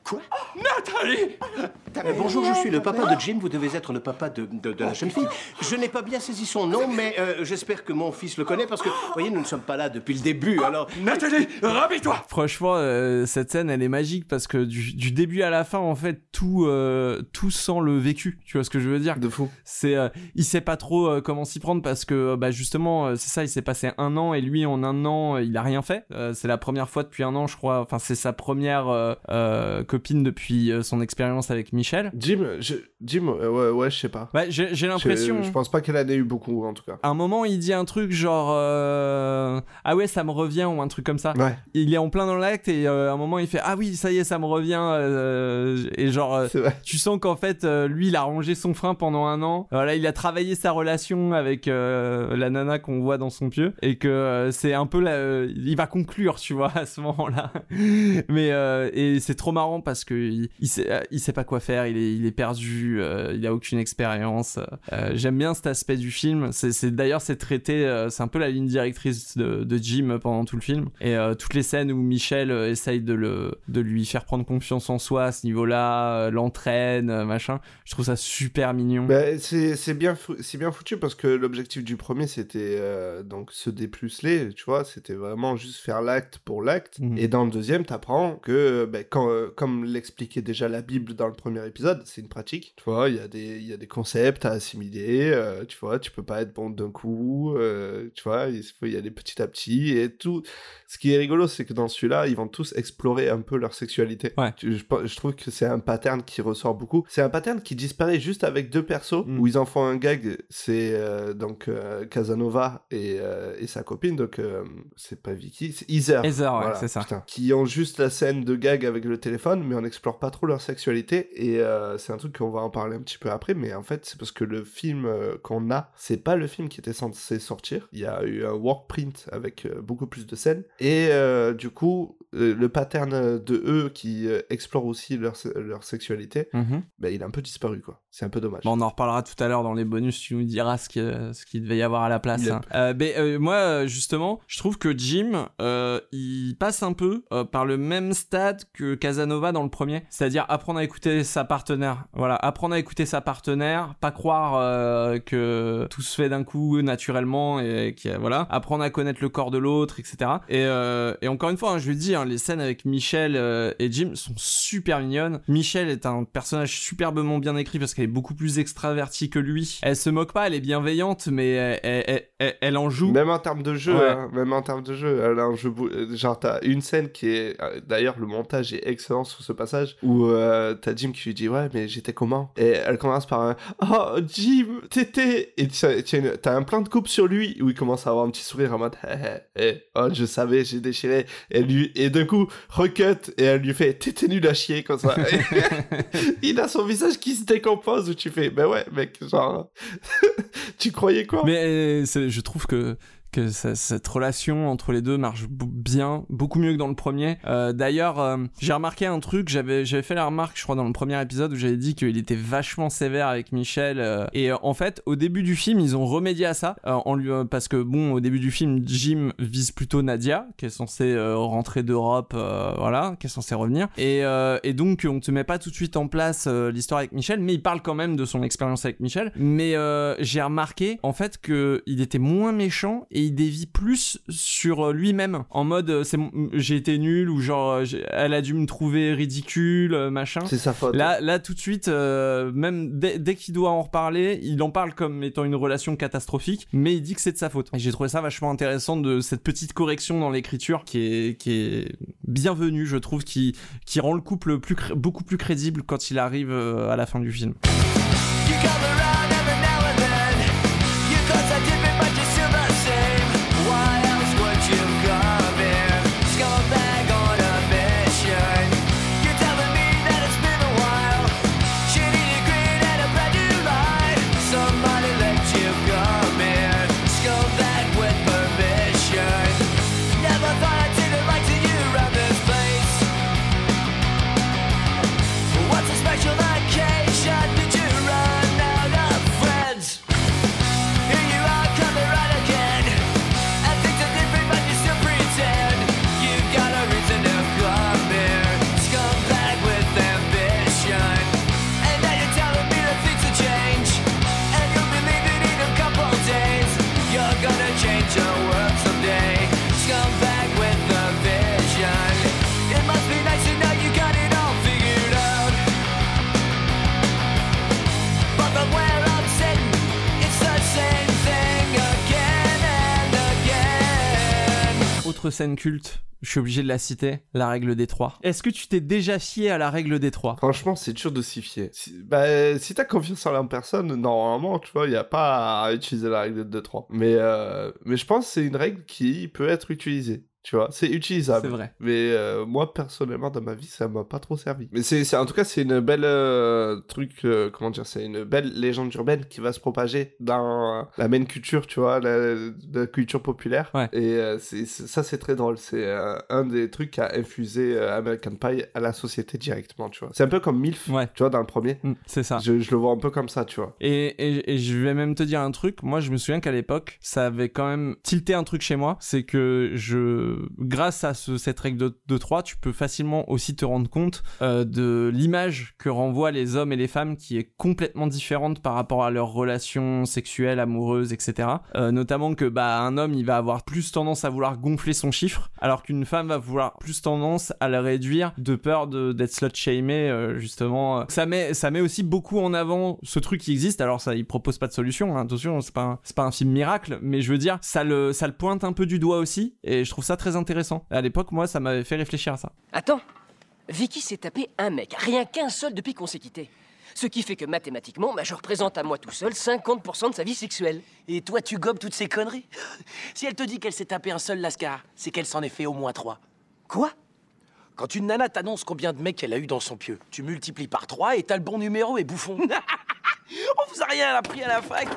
Speaker 7: Euh, bonjour, je suis le papa de Jim. Vous devez être le papa de, de- de la jeune fille. Je n'ai pas bien saisi son nom, mais euh, j'espère que mon fils le connaît parce que, vous voyez, nous ne sommes pas là depuis le début. Alors,
Speaker 3: Nathalie, rabis-toi
Speaker 4: Franchement, euh, cette scène, elle est magique parce que du, du début à la fin, en fait, tout, euh, tout sent le vécu. Tu vois ce que je veux dire
Speaker 5: De fou.
Speaker 4: C'est, euh, il sait pas trop euh, comment s'y prendre parce que, bah justement, euh, c'est ça, il s'est passé un an et lui, en un an, euh, il a rien fait. Euh, c'est la première fois depuis un an, je crois. Enfin, c'est sa première euh, euh, copine depuis euh, son expérience avec Michel.
Speaker 5: Jim, je... Jim, euh, ouais, ouais, je sais pas.
Speaker 4: Ouais, j'ai l'impression.
Speaker 5: je pense pas qu'elle en ait eu beaucoup en tout cas.
Speaker 4: À un moment, il dit un truc genre euh, ah ouais, ça me revient ou un truc comme ça.
Speaker 5: Ouais,
Speaker 4: il est en plein dans l'acte et euh, à un moment il fait ah oui ça y est ça me revient euh, et genre euh, tu sens qu'en fait euh, lui il a rongé son frein pendant un an. Voilà il a travaillé sa relation avec euh, la nana qu'on voit dans son pieu et que euh, c'est un peu il va conclure tu vois à ce moment là (laughs) mais euh, et c'est trop marrant parce que il, sait pas quoi faire. Il est perdu il a aucune expérience. J'aime bien cet aspect du film. C'est d'ailleurs c'est traité c'est un peu la ligne directrice de, Jim pendant tout le film. Et toutes les scènes où Michel essaye de le de lui faire prendre confiance en soi à ce niveau-là l'entraîne machin je trouve ça super mignon
Speaker 5: Bah, c'est bien, c'est bien foutu parce que l'objectif du premier c'était euh, donc se dépuceler, tu vois, c'était vraiment juste faire l'acte pour l'acte.
Speaker 4: Mhm.
Speaker 5: Et dans le deuxième, t'apprends que, bah, quand, euh, comme l'expliquait déjà la Bible dans le premier épisode, c'est une pratique. Tu vois, il y a des, y a des concepts à assimiler. euh, tu vois, tu peux pas être bon d'un coup. tu vois, il faut y aller petit à petit et tout. Ce qui est rigolo, c'est que dans celui-là, ils vont tous explorer un peu leur sexualité.
Speaker 4: Ouais.
Speaker 5: Je, je trouve que c'est un pattern qui ressort beaucoup. C'est un pattern qui disparaît juste avec deux persos
Speaker 4: Mm.
Speaker 5: où ils en font un gag. C'est euh, donc euh, Casanova et, euh, et sa copine. Donc euh, c'est pas Vicky, c'est Heather.
Speaker 4: Heather, ouais,
Speaker 5: Voilà,
Speaker 4: c'est ça.
Speaker 5: putain. Qui ont juste la scène de gag avec le téléphone, mais on n'explore pas trop leur sexualité. Et euh, c'est un truc qu'on va en parler un petit peu après. Mais en fait, c'est parce que le film qu'on a, c'est pas le film qui était censé sortir. Il y a eu un work print avec euh, beaucoup plus de scènes. Et euh, du coup, le pattern de eux qui explorent aussi leur, leur sexualité,
Speaker 4: Mhm.
Speaker 5: ben, il a un peu disparu, quoi. C'est un peu dommage.
Speaker 4: Bon, on en reparlera tout à l'heure dans les bonus. Tu nous diras ce qu'il ce qu'il devait y avoir à la place.
Speaker 5: Yep.
Speaker 4: hein. Euh, mais euh, moi, euh, justement, je trouve que Jim, euh, il passe un peu par le même stade que Casanova dans le premier, c'est-à-dire apprendre à écouter sa partenaire. Voilà, apprendre à écouter sa partenaire, pas croire que tout se fait d'un coup naturellement et a- voilà, apprendre à connaître le corps de l'autre, etc. Et, et encore une fois, hein, je lui dis, hein, les scènes avec Michel et Jim sont super mignonnes. Michel est un personnage superbement bien écrit parce qu'elle est beaucoup plus extravertie que lui. Elle se moque pas, elle est bienveillante, mais elle, elle- elle- elle- elle en joue.
Speaker 5: Même en termes de jeu,
Speaker 4: Ouais.
Speaker 5: hein, même en termes de jeu, elle a un jeu euh, genre t'as une scène qui est, euh, d'ailleurs le montage est excellent sur ce passage où euh, t'as Jim qui lui dit ouais mais j'étais comment? Et elle commence par un oh Jim t'étais et t'as un plan de coupe sur lui où il commence à avoir un petit sourire en mode hé hé hé, oh je savais j'ai déchiré et lui et d'un coup recut et elle lui fait t'étais nul à chier comme ça (laughs) (laughs) il a son visage qui se décompose où tu fais ben ouais mec genre (laughs) tu croyais quoi?
Speaker 4: Mais euh, je trouve que que ça- cette relation entre les deux marche bien, beaucoup mieux que dans le premier. Euh, D'ailleurs, euh, j'ai remarqué un truc, j'avais fait la remarque, je crois, dans le premier épisode où j'avais dit qu'il était vachement sévère avec Michel. euh, et euh, en fait, au début du film, ils ont remédié à ça, euh, en lui, parce que bon, au début du film, Jim vise plutôt Nadia, qui est censée rentrer d'Europe, voilà, qui est censée revenir. Et, et donc, on te met pas tout de suite en place l'histoire avec Michel, mais il parle quand même de son expérience avec Michel. Mais j'ai remarqué, en fait, que il était moins méchant il dévie plus sur euh, lui-même, en mode, euh, c'est mon- j'ai été nul ou genre, euh, elle a dû me trouver ridicule, machin.
Speaker 5: C'est sa faute.
Speaker 4: Là, là, tout de suite, euh, même dès, dès qu'il doit en reparler, il en parle comme étant une relation catastrophique, mais il dit que c'est de sa faute. Et j'ai trouvé ça vachement intéressant de cette petite correction dans l'écriture qui est, qui est bienvenue, je trouve, qui, qui rend le couple plus beaucoup plus crédible quand il arrive à la fin du film.
Speaker 6: You
Speaker 4: Scène culte, je suis obligé de la citer, la règle des trois. Est-ce que tu t'es déjà fié à la règle des trois?
Speaker 5: Franchement, c'est dur de s'y fier. Si, bah, si t'as confiance en la personne, normalement, tu vois, il n'y a pas à utiliser la règle de 2-3. Mais, euh, mais je pense que c'est une règle qui peut être utilisée. Tu vois, c'est utilisable.
Speaker 4: C'est vrai.
Speaker 5: Mais euh, moi, personnellement, dans ma vie, ça m'a pas trop servi. Mais c'est, c'est- en tout cas, c'est une belle euh, truc, euh, comment dire, c'est une belle légende urbaine qui va se propager dans la main culture, tu vois, la, la culture populaire.
Speaker 4: Ouais.
Speaker 5: Et euh, c'est, c'est- ça, c'est très drôle. C'est euh, un des trucs qui a infusé euh, American Pie à la société directement, tu vois. C'est un peu comme MILF,
Speaker 4: Ouais.
Speaker 5: tu vois, dans le premier.
Speaker 4: Mm, C'est ça.
Speaker 5: Je, je le vois un peu comme ça, tu vois.
Speaker 4: Et, et, et je vais même te dire un truc. Moi, je me souviens qu'à l'époque, ça avait quand même tilté un truc chez moi. C'est que je, grâce à ce- cette règle de, de 3, tu peux facilement aussi te rendre compte euh, de l'image que renvoient les hommes et les femmes qui est complètement différente par rapport à leurs relations sexuelles, amoureuses, etc. Euh, notamment que, bah, un homme, il va avoir plus tendance à vouloir gonfler son chiffre, alors qu'une femme va vouloir plus tendance à le réduire de peur d'être slut-shamée, euh, justement. Ça met, ça met aussi beaucoup en avant ce truc qui existe. Alors, ça, il propose pas de solution, hein, attention, c'est pas, pas un film miracle, mais je veux dire, ça le, ça le pointe un peu du doigt aussi, et je trouve ça très intéressant. À l'époque, moi, ça m'avait fait réfléchir à ça.
Speaker 8: Attends, Vicky s'est tapé un mec, rien qu'un seul depuis qu'on s'est quitté. Ce qui fait que mathématiquement, bah, je représente à moi tout seul 50% de sa vie sexuelle.
Speaker 3: Et toi, tu gobes toutes ces conneries? Si elle te dit qu'elle s'est tapé un seul lascar, c'est qu'elle s'en est fait au moins trois.
Speaker 8: Quoi?
Speaker 3: Quand une nana t'annonce combien de mecs elle a eu dans son pieu, tu multiplies par trois et t'as le bon numéro et bouffon. (laughs) On vous a rien appris à la fac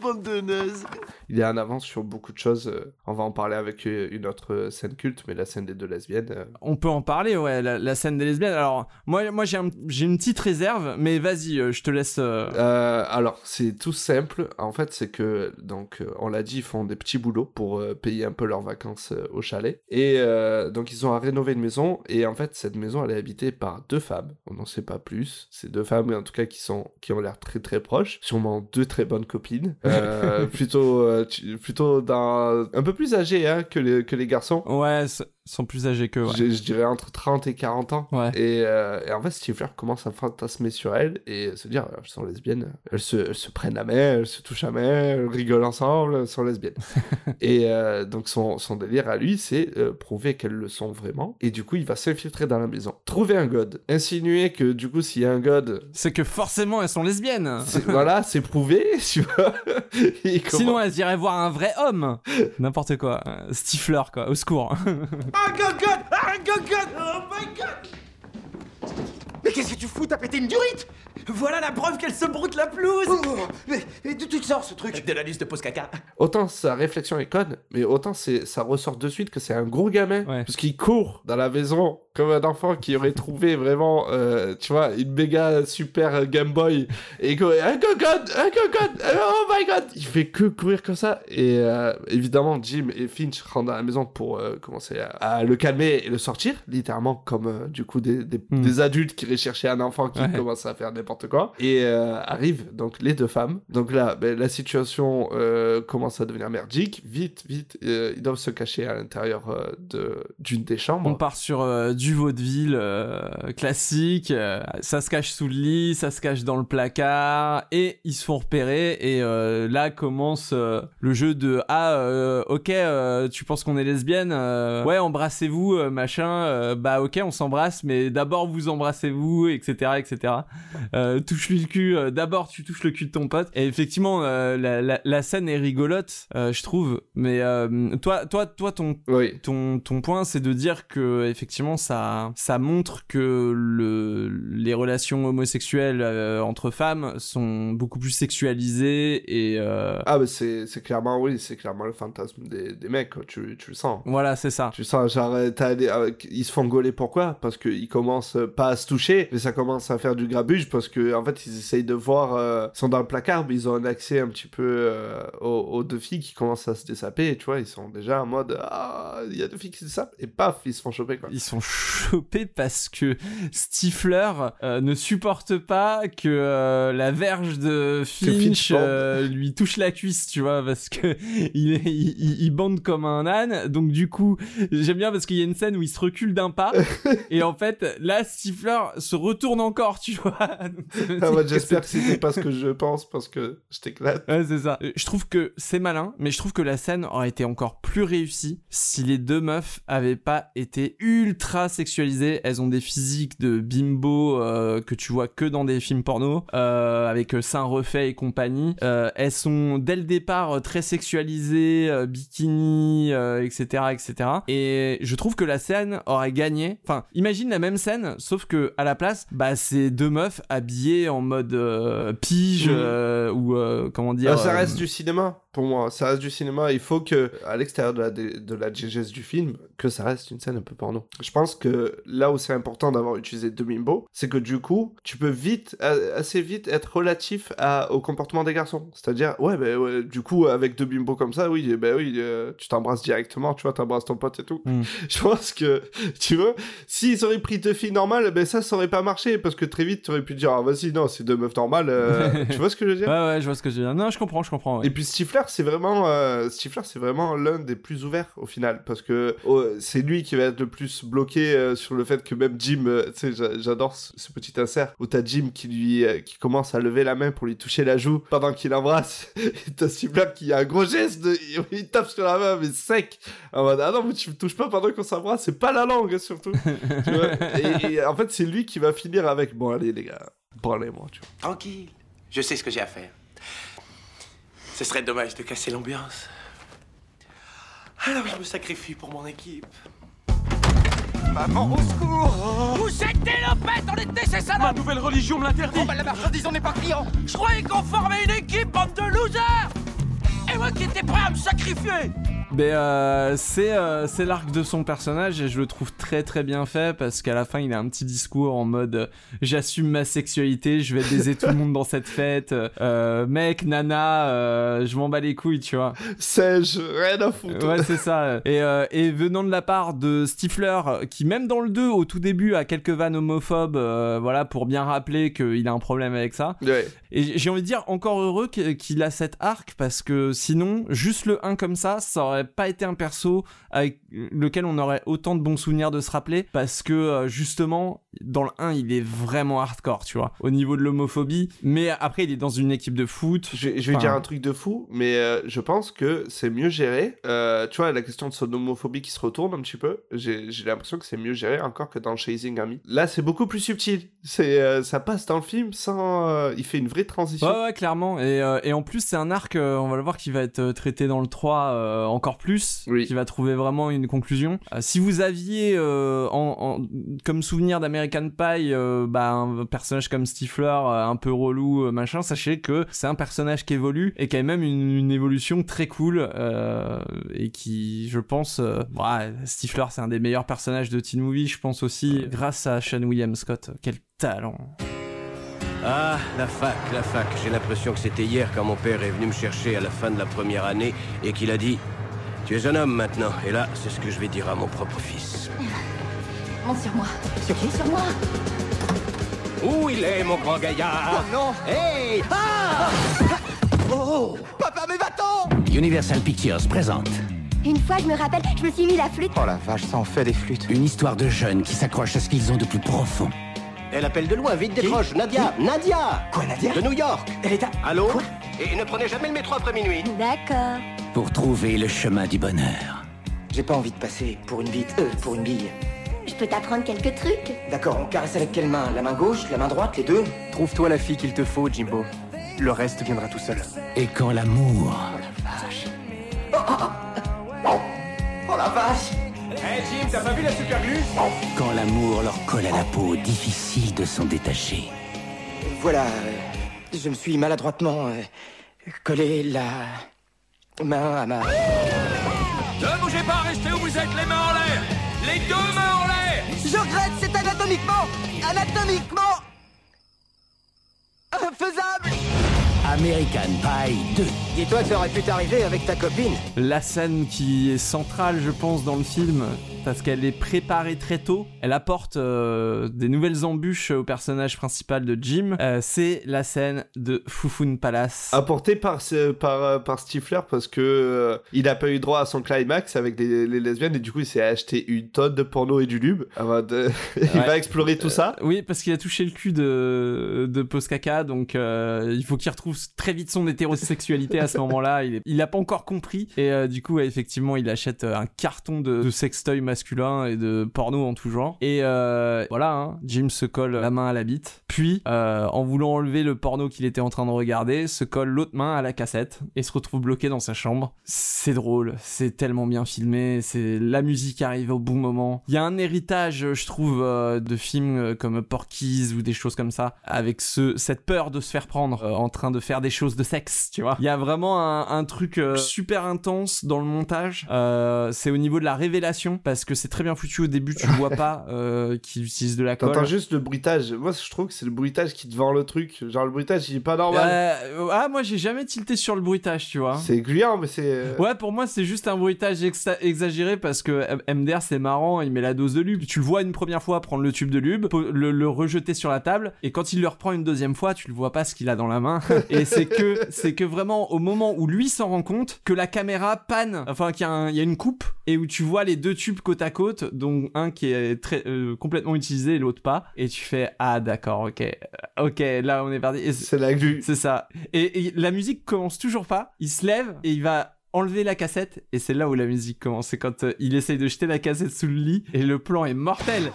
Speaker 3: Bande de neuses
Speaker 5: Il est en avance sur beaucoup de choses. euh, On va en parler avec euh, une autre euh, scène culte, mais la scène des deux lesbiennes.
Speaker 4: On peut en parler, ouais, la, la scène des lesbiennes. Alors, moi, moi j'ai un- j'ai une petite réserve, mais vas-y, je te laisse. euh,
Speaker 5: Euh, alors, c'est tout simple. En fait, c'est que, donc, on l'a dit, ils font des petits boulots pour euh, payer un peu leurs vacances au chalet. Et euh, donc, ils ont à rénover une maison. Et en fait, cette maison, elle est habitée par deux femmes. On n'en sait pas plus. C'est deux femmes, en tout cas, qui, sont, qui ont l'air très très proches. Sûrement deux très bonnes copines. (laughs) Euh, plutôt, euh, plutôt un peu plus âgées hein, que, les, que les garçons.
Speaker 4: Ouais, sont plus âgés que. Ouais.
Speaker 5: Je, je dirais entre 30 et 40 ans.
Speaker 4: Ouais.
Speaker 5: Et, euh, et en fait, Stifler commence à fantasmer sur elles et se dire, elles sont lesbiennes. Elles se, elles se prennent la main, elles se touchent la main, elles rigolent ensemble, elles sont lesbiennes. (laughs) et euh, donc, son, son délire à lui, c'est euh, prouver qu'elles le sont vraiment. Et du coup, il va s'infiltrer dans la maison. Trouver un god. Insinuer que du coup, s'il y a un god,
Speaker 4: C'est que forcément, elles sont lesbiennes.
Speaker 5: c'est- voilà, c'est prouvé, (laughs) tu vois.
Speaker 4: Sinon, elles iraient voir un vrai homme. N'importe quoi. Euh, Stifler, quoi. Au secours.
Speaker 1: Ah, God, God Ah, God, God Oh my God.
Speaker 7: Mais qu'est-ce que tu fous? T'as pété une durite?
Speaker 1: Voilà la preuve qu'elle se broute la pelouse.
Speaker 7: Oh, mais, mais d'où tu te sors ce truc?
Speaker 1: De la liste de pause caca.
Speaker 5: Autant sa réflexion est conne, mais autant c'est, ça ressort de suite que c'est un gros gamin.
Speaker 4: Ouais.
Speaker 5: Parce qu'il court dans la maison comme un enfant qui aurait trouvé vraiment, euh, tu vois, une méga super Game Boy. Et que, un cocotte, un cocotte, oh my god! Il fait que courir comme ça. Et euh, évidemment, Jim et Finch rentrent dans la maison pour euh, commencer à, à le calmer et le sortir, littéralement comme du coup des, des,
Speaker 4: Hmm.
Speaker 5: des adultes qui chercher un enfant qui
Speaker 4: Ouais.
Speaker 5: commence à faire n'importe quoi. Et arrivent donc les deux femmes. Donc là, ben, la situation commence à devenir merdique. Vite, vite, ils doivent se cacher à l'intérieur de d'une des chambres.
Speaker 4: On part sur du vaudeville euh, classique, euh, ça se cache sous le lit, ça se cache dans le placard, et ils se font repérer, et euh, là commence le jeu de « Ah, ok, tu penses qu'on est lesbienne Ouais, embrassez-vous, machin, bah ok, on s'embrasse, mais d'abord vous embrassez-vous, etc., etc. Touche-lui le cul, d'abord tu touches le cul de ton pote. » Et effectivement, la, la, la scène est rigolote, je trouve, mais toi, toi, toi, ton
Speaker 5: Oui.
Speaker 4: ton, ton point, c'est de dire que effectivement ça, ça montre que le, les relations homosexuelles euh, entre femmes sont beaucoup plus sexualisées et euh,
Speaker 5: Ah, mais c'est c'est clairement, oui, c'est clairement le fantasme des, des mecs, quoi. Tu, tu le sens.
Speaker 4: voilà, c'est ça.
Speaker 5: Tu sens, genre, euh, t'as des- euh, ils se font gauler pourquoi? Parce qu'ils commencent euh, pas à se toucher, mais ça commence à faire du grabuge parce que, en fait, ils essayent de voir, euh, ils sont dans le placard, mais ils ont un accès un petit peu euh, aux, aux deux filles qui commencent à se dessaper, et tu vois, ils sont déjà en mode, ah, il y a deux filles qui se dessapent, et paf, ils se font choper, quoi.
Speaker 4: Ils sont chopés parce que Stifler euh, ne supporte pas que euh, la verge de
Speaker 5: Finch
Speaker 4: euh, lui touche la cuisse, tu vois, parce que (laughs) il, est, il, il- il bande comme un âne. Donc du coup, j'aime bien parce qu'il y a une scène où il se recule d'un pas (laughs) et en fait, là, Stifler se retourne encore, tu vois. (laughs)
Speaker 5: Ah, ouais, J'espère que
Speaker 4: c'est-
Speaker 5: c'était pas ce que je pense parce que je t'éclate.
Speaker 4: Ouais, c'est ça. Je trouve que c'est malin, mais je trouve que la scène aurait été encore plus réussie si les deux meufs avaient pas été ultra sexualisées. Elles ont des physiques de bimbo euh, que tu vois que dans des films porno, euh, avec euh, seins refaits et compagnie. Elles sont dès le départ très sexualisées, bikini, etc., etc. Et je trouve que la scène aurait gagné. Enfin, imagine la même scène, sauf que à la place, bah c'est deux meufs habillées en mode pige ou comment dire.
Speaker 5: Ah, ça reste du cinéma pour moi. Ça reste du cinéma. Il faut que, à l'extérieur de la, de la digeste du film, que ça reste une scène un peu porno. Je pense que là où c'est important d'avoir utilisé deux bimbos, c'est que du coup, tu peux vite, assez vite être relatif à, au comportement des garçons. C'est-à-dire, ouais, ben ouais, du coup, avec deux bimbos comme ça, oui, ben oui, euh, tu t'embrasses directement, tu vois, t'embrasses ton pote et tout.
Speaker 4: Mm. (laughs)
Speaker 5: Je pense que, tu vois, s'ils auraient pris deux filles normales, ben ça, ça aurait pas marché parce que très vite, tu aurais pu dire, ah, vas-y, non, c'est deux meufs normales. euh, (laughs) tu vois ce que je veux dire?
Speaker 4: Ouais, ouais, je vois ce que je veux dire. Non, je comprends, je comprends. ouais.
Speaker 5: Et puis Stifler, c'est vraiment, euh, Stifler, c'est vraiment l'un des plus ouverts au final, parce que oh, c'est lui qui va être le plus bloqué euh, sur le fait que même Jim, euh, tu sais, j'a- j'adore ce, ce petit insert où t'as Jim qui lui, euh, qui commence à lever la main pour lui toucher la joue pendant qu'il embrasse, (laughs) et t'as Stifler qui a un gros geste, de, il tape sur la main mais sec, en mode ah non mais tu me touches pas pendant qu'on s'embrasse, c'est pas la langue surtout, tu vois? (laughs) Et, et en fait c'est lui qui va finir avec bon allez les gars, branlez-moi, tu vois.
Speaker 1: Tranquille, je sais ce que j'ai à faire. Ce serait dommage de casser l'ambiance. Alors je me sacrifie pour mon équipe.
Speaker 6: Maman, au secours
Speaker 9: Vous êtes des lopettes, on était, c'est ça
Speaker 1: Ma nouvelle religion me l'interdit.
Speaker 9: Oh bah la marchandise, on n'est pas client Je croyais qu'on formait une équipe, bande de losers Et moi qui étais prêt à me sacrifier
Speaker 4: Mais euh, c'est euh, c'est l'arc de son personnage et je le trouve très très bien fait parce qu'à la fin il a un petit discours en mode euh, j'assume ma sexualité, je vais baiser tout le monde dans cette fête, euh, mec, nana, euh, je m'en bats les couilles, tu vois.
Speaker 5: Sèche, rien à foutre.
Speaker 4: Ouais, c'est ça. Et, euh, et venant de la part de Stifler, qui même dans le 2, au tout début, a quelques vannes homophobes, euh, voilà, pour bien rappeler qu'il a un problème avec ça.
Speaker 5: Ouais.
Speaker 4: Et j'ai envie de dire encore heureux qu'il a cet arc, parce que sinon, juste le 1 comme ça, ça aurait pas été un perso avec lequel on aurait autant de bons souvenirs de se rappeler, parce que euh, justement, dans le 1, il est vraiment hardcore, tu vois, au niveau de l'homophobie. Mais après, il est dans une équipe de foot.
Speaker 5: Je, je vais
Speaker 4: Enfin,
Speaker 5: dire un truc de fou, mais euh, je pense que c'est mieux géré. Euh, tu vois, la question de son homophobie qui se retourne un petit peu, j'ai j'ai l'impression que c'est mieux géré encore que dans Chasing Amy. Là, c'est beaucoup plus subtil. C'est euh, ça passe dans le film sans. euh, il fait une vraie transition.
Speaker 4: Ouais, ouais, clairement. Et, euh, et en plus, c'est un arc, euh, on va le voir, qui va être euh, traité dans le 3 euh, encore plus,
Speaker 5: Oui.
Speaker 4: qui va trouver vraiment une conclusion. Si vous aviez euh, en, en- comme souvenir d'American Pie euh, bah, un personnage comme Stifler, un peu relou, machin, sachez que c'est un personnage qui évolue et qui a même une, une évolution très cool euh, et qui, je pense, ouais, Stifler c'est un des meilleurs personnages de teen movie, je pense aussi, grâce à Sean William Scott. Quel talent
Speaker 7: Ah, la fac, la fac. J'ai l'impression que c'était hier quand mon père est venu me chercher à la fin de la première année et qu'il a dit Tu es un homme maintenant. Et là, c'est ce que je vais dire à mon propre fils.
Speaker 2: Monte sur moi. Sur qui? Sur moi.
Speaker 7: Où il est, mon grand gaillard?
Speaker 9: Oh non
Speaker 7: Hey Ah
Speaker 9: Oh Papa, mais va-t'en
Speaker 10: Universal Pictures présente
Speaker 2: Une fois, je me rappelle, je me suis mis la flûte.
Speaker 9: Oh la vache, ça en fait des flûtes.
Speaker 10: une histoire de jeunes qui s'accrochent à ce qu'ils ont de plus profond.
Speaker 7: Elle appelle de loin, vite décroche. Nadia Nadia
Speaker 9: Quoi, Nadia
Speaker 7: De New York
Speaker 9: Elle est à...
Speaker 7: Allô Et ne prenez jamais le métro après minuit.
Speaker 2: D'accord.
Speaker 10: Pour trouver le chemin du bonheur.
Speaker 9: J'ai pas envie de passer pour une bite, euh, pour une bille.
Speaker 2: Je peux t'apprendre quelques trucs.
Speaker 9: D'accord, on caresse avec quelle main? La main gauche, la main droite, les deux? Trouve-toi la fille qu'il te faut, Jimbo. Le reste viendra tout seul.
Speaker 10: Et quand l'amour
Speaker 9: Oh la vache Hey Jim, t'as pas vu la super glue?
Speaker 10: Quand l'amour leur colle à la peau, difficile de s'en détacher.
Speaker 9: Voilà, euh, je me suis maladroitement euh, collé la main à ma...
Speaker 6: Ne bougez pas, restez où vous êtes, les mains en l'air. Les deux mains en l'air.
Speaker 9: Je regrette, c'est anatomiquement Anatomiquement Infaisable
Speaker 10: American Pie 2.
Speaker 9: Dis-toi que ça aurait pu t'arriver avec ta copine.
Speaker 4: La scène qui est centrale, je pense, dans le film, parce qu'elle est préparée très tôt, elle apporte euh, des nouvelles embûches au personnage principal de Jim, euh, c'est la scène de Fufun Palace.
Speaker 5: Apporté par, par, euh, par Stifler parce que euh, il a pas eu droit à son climax avec les lesbiennes et du coup il s'est acheté une tonne de porno et du lube. avant de- (laughs) il
Speaker 4: Ouais.
Speaker 5: va explorer tout ça.
Speaker 4: Oui, parce qu'il a touché le cul de, de Postkaka, donc il faut qu'il retrouve très vite son hétérosexualité à ce moment-là. Il, est- il a pas encore compris. Et du coup, ouais, effectivement, il achète un carton de, de sextoy et de porno en tout genre. Et euh, voilà, hein, Jim se colle la main à la bite. Puis, euh, en voulant enlever le porno qu'il était en train de regarder, se colle l'autre main à la cassette et se retrouve bloqué dans sa chambre. C'est drôle, c'est tellement bien filmé, c'est la musique arrive au bon moment. Il y a un héritage, je trouve, euh, de films comme Porky's ou des choses comme ça, avec ce, cette peur de se faire prendre en train de faire des choses de sexe, tu vois. Il y a vraiment un, un truc super intense dans le montage. C'est au niveau de la révélation, parce que c'est très bien foutu au début, tu vois pas (laughs) euh, qu'il utilise de la colle.
Speaker 5: T'entends juste le bruitage. Moi je trouve que c'est le bruitage qui te vend le truc. Genre le bruitage il est pas normal.
Speaker 4: Euh, ah, moi j'ai jamais tilté sur le bruitage, tu vois.
Speaker 5: C'est gluant mais c'est... euh,
Speaker 4: Ouais, pour moi, c'est juste un bruitage exa- exagéré parce que MDR, c'est marrant, il met la dose de lube. Tu le vois une première fois prendre le tube de lube, le, le rejeter sur la table, et quand il le reprend une deuxième fois, tu le vois pas ce qu'il a dans la main. (laughs) et c'est que, c'est que vraiment, au moment où lui s'en rend compte, que la caméra panne, enfin, qu'il y, y a une coupe, et où tu vois les deux tubes côte à côte, dont un qui est très, euh, complètement utilisé et l'autre pas, et tu fais, ah, d'accord, ok, euh, ok, là, on est parti.
Speaker 5: C'est la glu.
Speaker 4: c'est ça. Et, et la musique commence toujours pas. Il se lève et il va enlever la cassette. Et c'est là où la musique commence. C'est quand euh, il essaye de jeter la cassette sous le lit. Et le plan est mortel.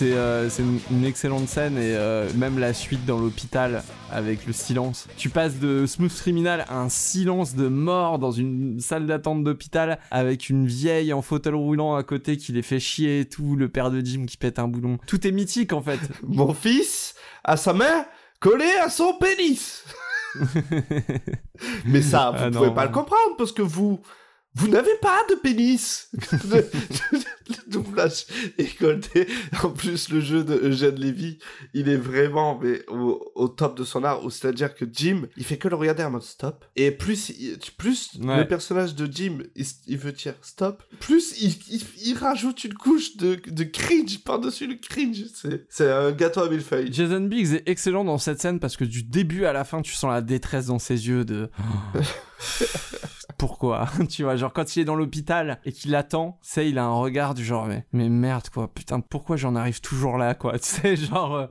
Speaker 4: C'est euh, une, excellente scène et euh, même la suite dans l'hôpital avec le silence. Tu passes de Smooth Criminal à un silence de mort dans une salle d'attente d'hôpital avec une vieille en fauteuil roulant à côté qui les fait chier et tout, le père de Jim qui pète un boulon. Tout est mythique en fait. (laughs)
Speaker 5: Mon fils a sa main collée à son pénis. (laughs) Mais ça, vous
Speaker 4: Ah
Speaker 5: pouvez
Speaker 4: non.
Speaker 5: pas le comprendre parce que vous, vous n'avez pas de pénis. (laughs) le, doublage est goldé. En plus, le jeu de Eugène Lévy, il est vraiment mais, au, au top de son art. C'est-à-dire que Jim, il fait que le regarder en mode stop. Et plus, il- plus
Speaker 4: Ouais.
Speaker 5: le personnage de Jim, il, il veut dire stop, plus il, il, il rajoute une couche de, de cringe par-dessus le cringe. C'est- un gâteau à millefeuilles.
Speaker 4: Jason Biggs est excellent dans cette scène parce que du début à la fin, tu sens la détresse dans ses yeux de. (laughs) Pourquoi (laughs) Tu vois, genre quand il est dans l'hôpital et qu'il attend, tu sais, il a un regard du genre, mais, mais merde quoi, putain, pourquoi j'en arrive toujours là quoi (laughs) Tu sais, genre, euh,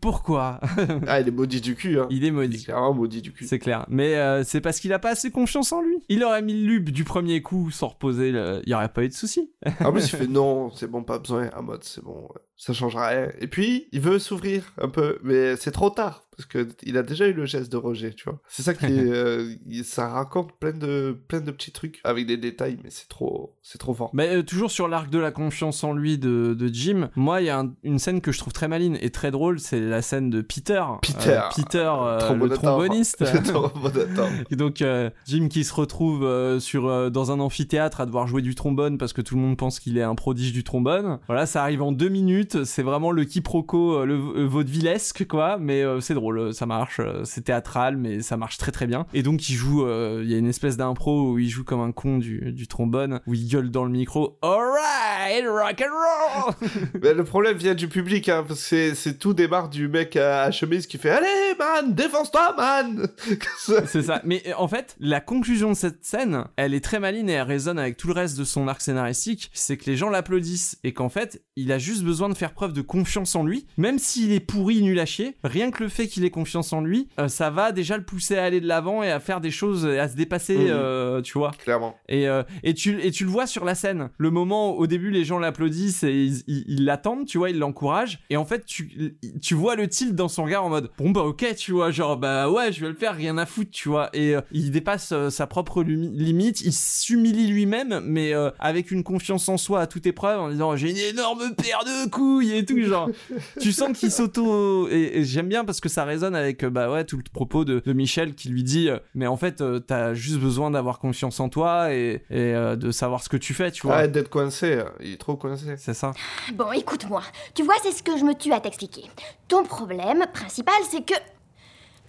Speaker 4: pourquoi? (laughs)
Speaker 5: Ah, il est maudit du cul, hein.
Speaker 4: Il est
Speaker 5: Il est
Speaker 4: maudit.
Speaker 5: clairement maudit du cul.
Speaker 4: C'est clair. Mais euh, c'est parce qu'il a pas assez confiance en lui. Il aurait mis le lube du premier coup sans reposer, le- il y aurait pas eu de souci.
Speaker 5: En plus, il fait non, c'est bon, pas besoin. En mode, c'est bon, ouais, ça changera rien. Et puis, il veut s'ouvrir un peu, mais c'est trop tard. Parce que il a déjà eu le geste de Roger, tu vois. C'est ça qui (laughs) est, euh, ça raconte plein de, plein de petits trucs avec des détails, mais c'est trop, c'est trop fort.
Speaker 4: Mais euh, toujours sur l'arc de la confiance en lui de, de Jim, moi il y a un- une scène que je trouve très maline et très drôle, c'est la scène de Peter.
Speaker 5: Peter.
Speaker 4: Euh, Peter, euh, le
Speaker 5: Trombonateur.
Speaker 4: tromboniste. (laughs)
Speaker 5: Le.
Speaker 4: Et donc Jim qui se retrouve sur dans un amphithéâtre à devoir jouer du trombone parce que tout le monde pense qu'il est un prodige du trombone. Voilà, ça arrive en deux minutes. C'est vraiment le quiproquo, le vaudevillesque quoi, mais c'est drôle, euh, ça marche. euh, C'est théâtral, mais ça marche très très bien. Et donc il joue, euh, il y a une espèce d'impro où il joue comme un con du, du trombone, où il gueule dans le micro. Alright, rock and roll.
Speaker 5: Mais (laughs) le problème vient du public, hein, parce que c'est, c'est tout démarre du mec à, à chemise qui fait Allez, man, défonce-toi, man (laughs)
Speaker 4: C'est ça. Mais en fait, la conclusion de cette scène, elle est très maline et elle résonne avec tout le reste de son arc scénaristique. C'est que les gens l'applaudissent et qu'en fait, il a juste besoin de faire preuve de confiance en lui. Même s'il est pourri, nul à chier, rien que le fait qu'il ait confiance en lui, euh, ça va déjà le pousser à aller de l'avant et à faire des choses, et à se dépasser,
Speaker 5: Mhm.
Speaker 4: euh, tu vois.
Speaker 5: Clairement.
Speaker 4: Et, euh, et, tu, et tu le vois sur la scène. Le moment où, au début, les gens l'applaudissent et ils l'attendent, tu vois, ils l'encouragent. Et en fait, tu, tu vois le tilt dans son regard en mode Bon, bah, ok, tu vois, genre, bah ouais, je vais le faire, rien à foutre, tu vois. Et il dépasse sa propre limite, il s'humilie lui-même, mais avec une confiance en soi à toute épreuve en disant J'ai une énorme paire de couilles et tout, genre. (laughs) tu sens qu'il s'auto. Et, et j'aime bien parce que ça résonne avec, euh, bah ouais, tout le propos de, de Michel qui lui dit euh, Mais en fait, euh, t'as juste besoin d'avoir confiance en toi et, et, euh, de savoir ce que tu fais, tu vois.
Speaker 5: Arrête d'être coincé, il est trop coincé.
Speaker 4: C'est ça.
Speaker 2: Bon, écoute-moi. Tu vois, c'est ce que je me tue à t'expliquer. Ton problème principal, c'est que.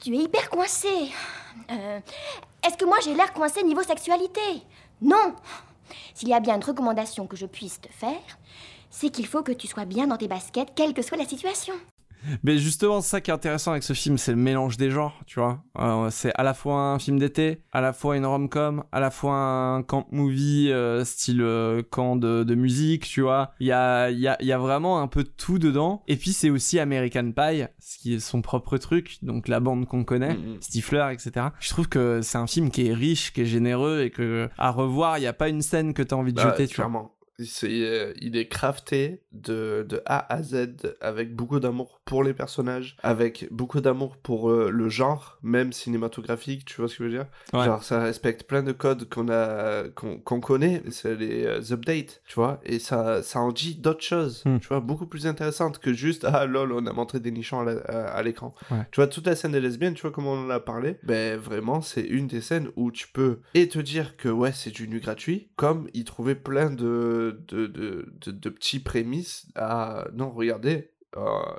Speaker 2: Tu es hyper coincé. Euh, Est-ce que moi j'ai l'air coincé niveau sexualité? Non S'il y a bien une recommandation que je puisse te faire, c'est qu'il faut que tu sois bien dans tes baskets, quelle que soit la situation.
Speaker 4: Mais justement, c'est ça qui est intéressant avec ce film, c'est le mélange des genres, tu vois. Euh, c'est à la fois un film d'été, à la fois une rom-com, à la fois un camp movie euh, style euh, camp de, de musique, tu vois. Il y a, y, a, y a vraiment un peu tout dedans. Et puis c'est aussi American Pie, ce qui est son propre truc, donc la bande qu'on connaît,
Speaker 5: Mhm.
Speaker 4: Stifler, etc. Je trouve que c'est un film qui est riche, qui est généreux et que à revoir, il n'y a pas une scène que t'as envie de
Speaker 5: Bah,
Speaker 4: jeter, tu vois.
Speaker 5: clairement. Il est crafté de, de A à Z avec beaucoup d'amour pour les personnages, avec beaucoup d'amour pour euh, le genre, même cinématographique, tu vois ce que je veux dire?
Speaker 4: Ouais.
Speaker 5: Genre ça respecte plein de codes qu'on a qu'on connaît, c'est les euh, updates, tu vois, et ça ça en dit d'autres choses,
Speaker 4: Hmm.
Speaker 5: tu vois, beaucoup plus intéressantes que juste ah lol, on a montré des nichons à l'écran.
Speaker 4: Ouais.
Speaker 5: Tu vois toute la scène des lesbiennes, tu vois comment on en a parlé Ben vraiment, c'est une des scènes où tu peux et te dire que ouais, c'est du nu gratuit, comme y trouver plein de de, de, de, de petits prémices à non, regardez,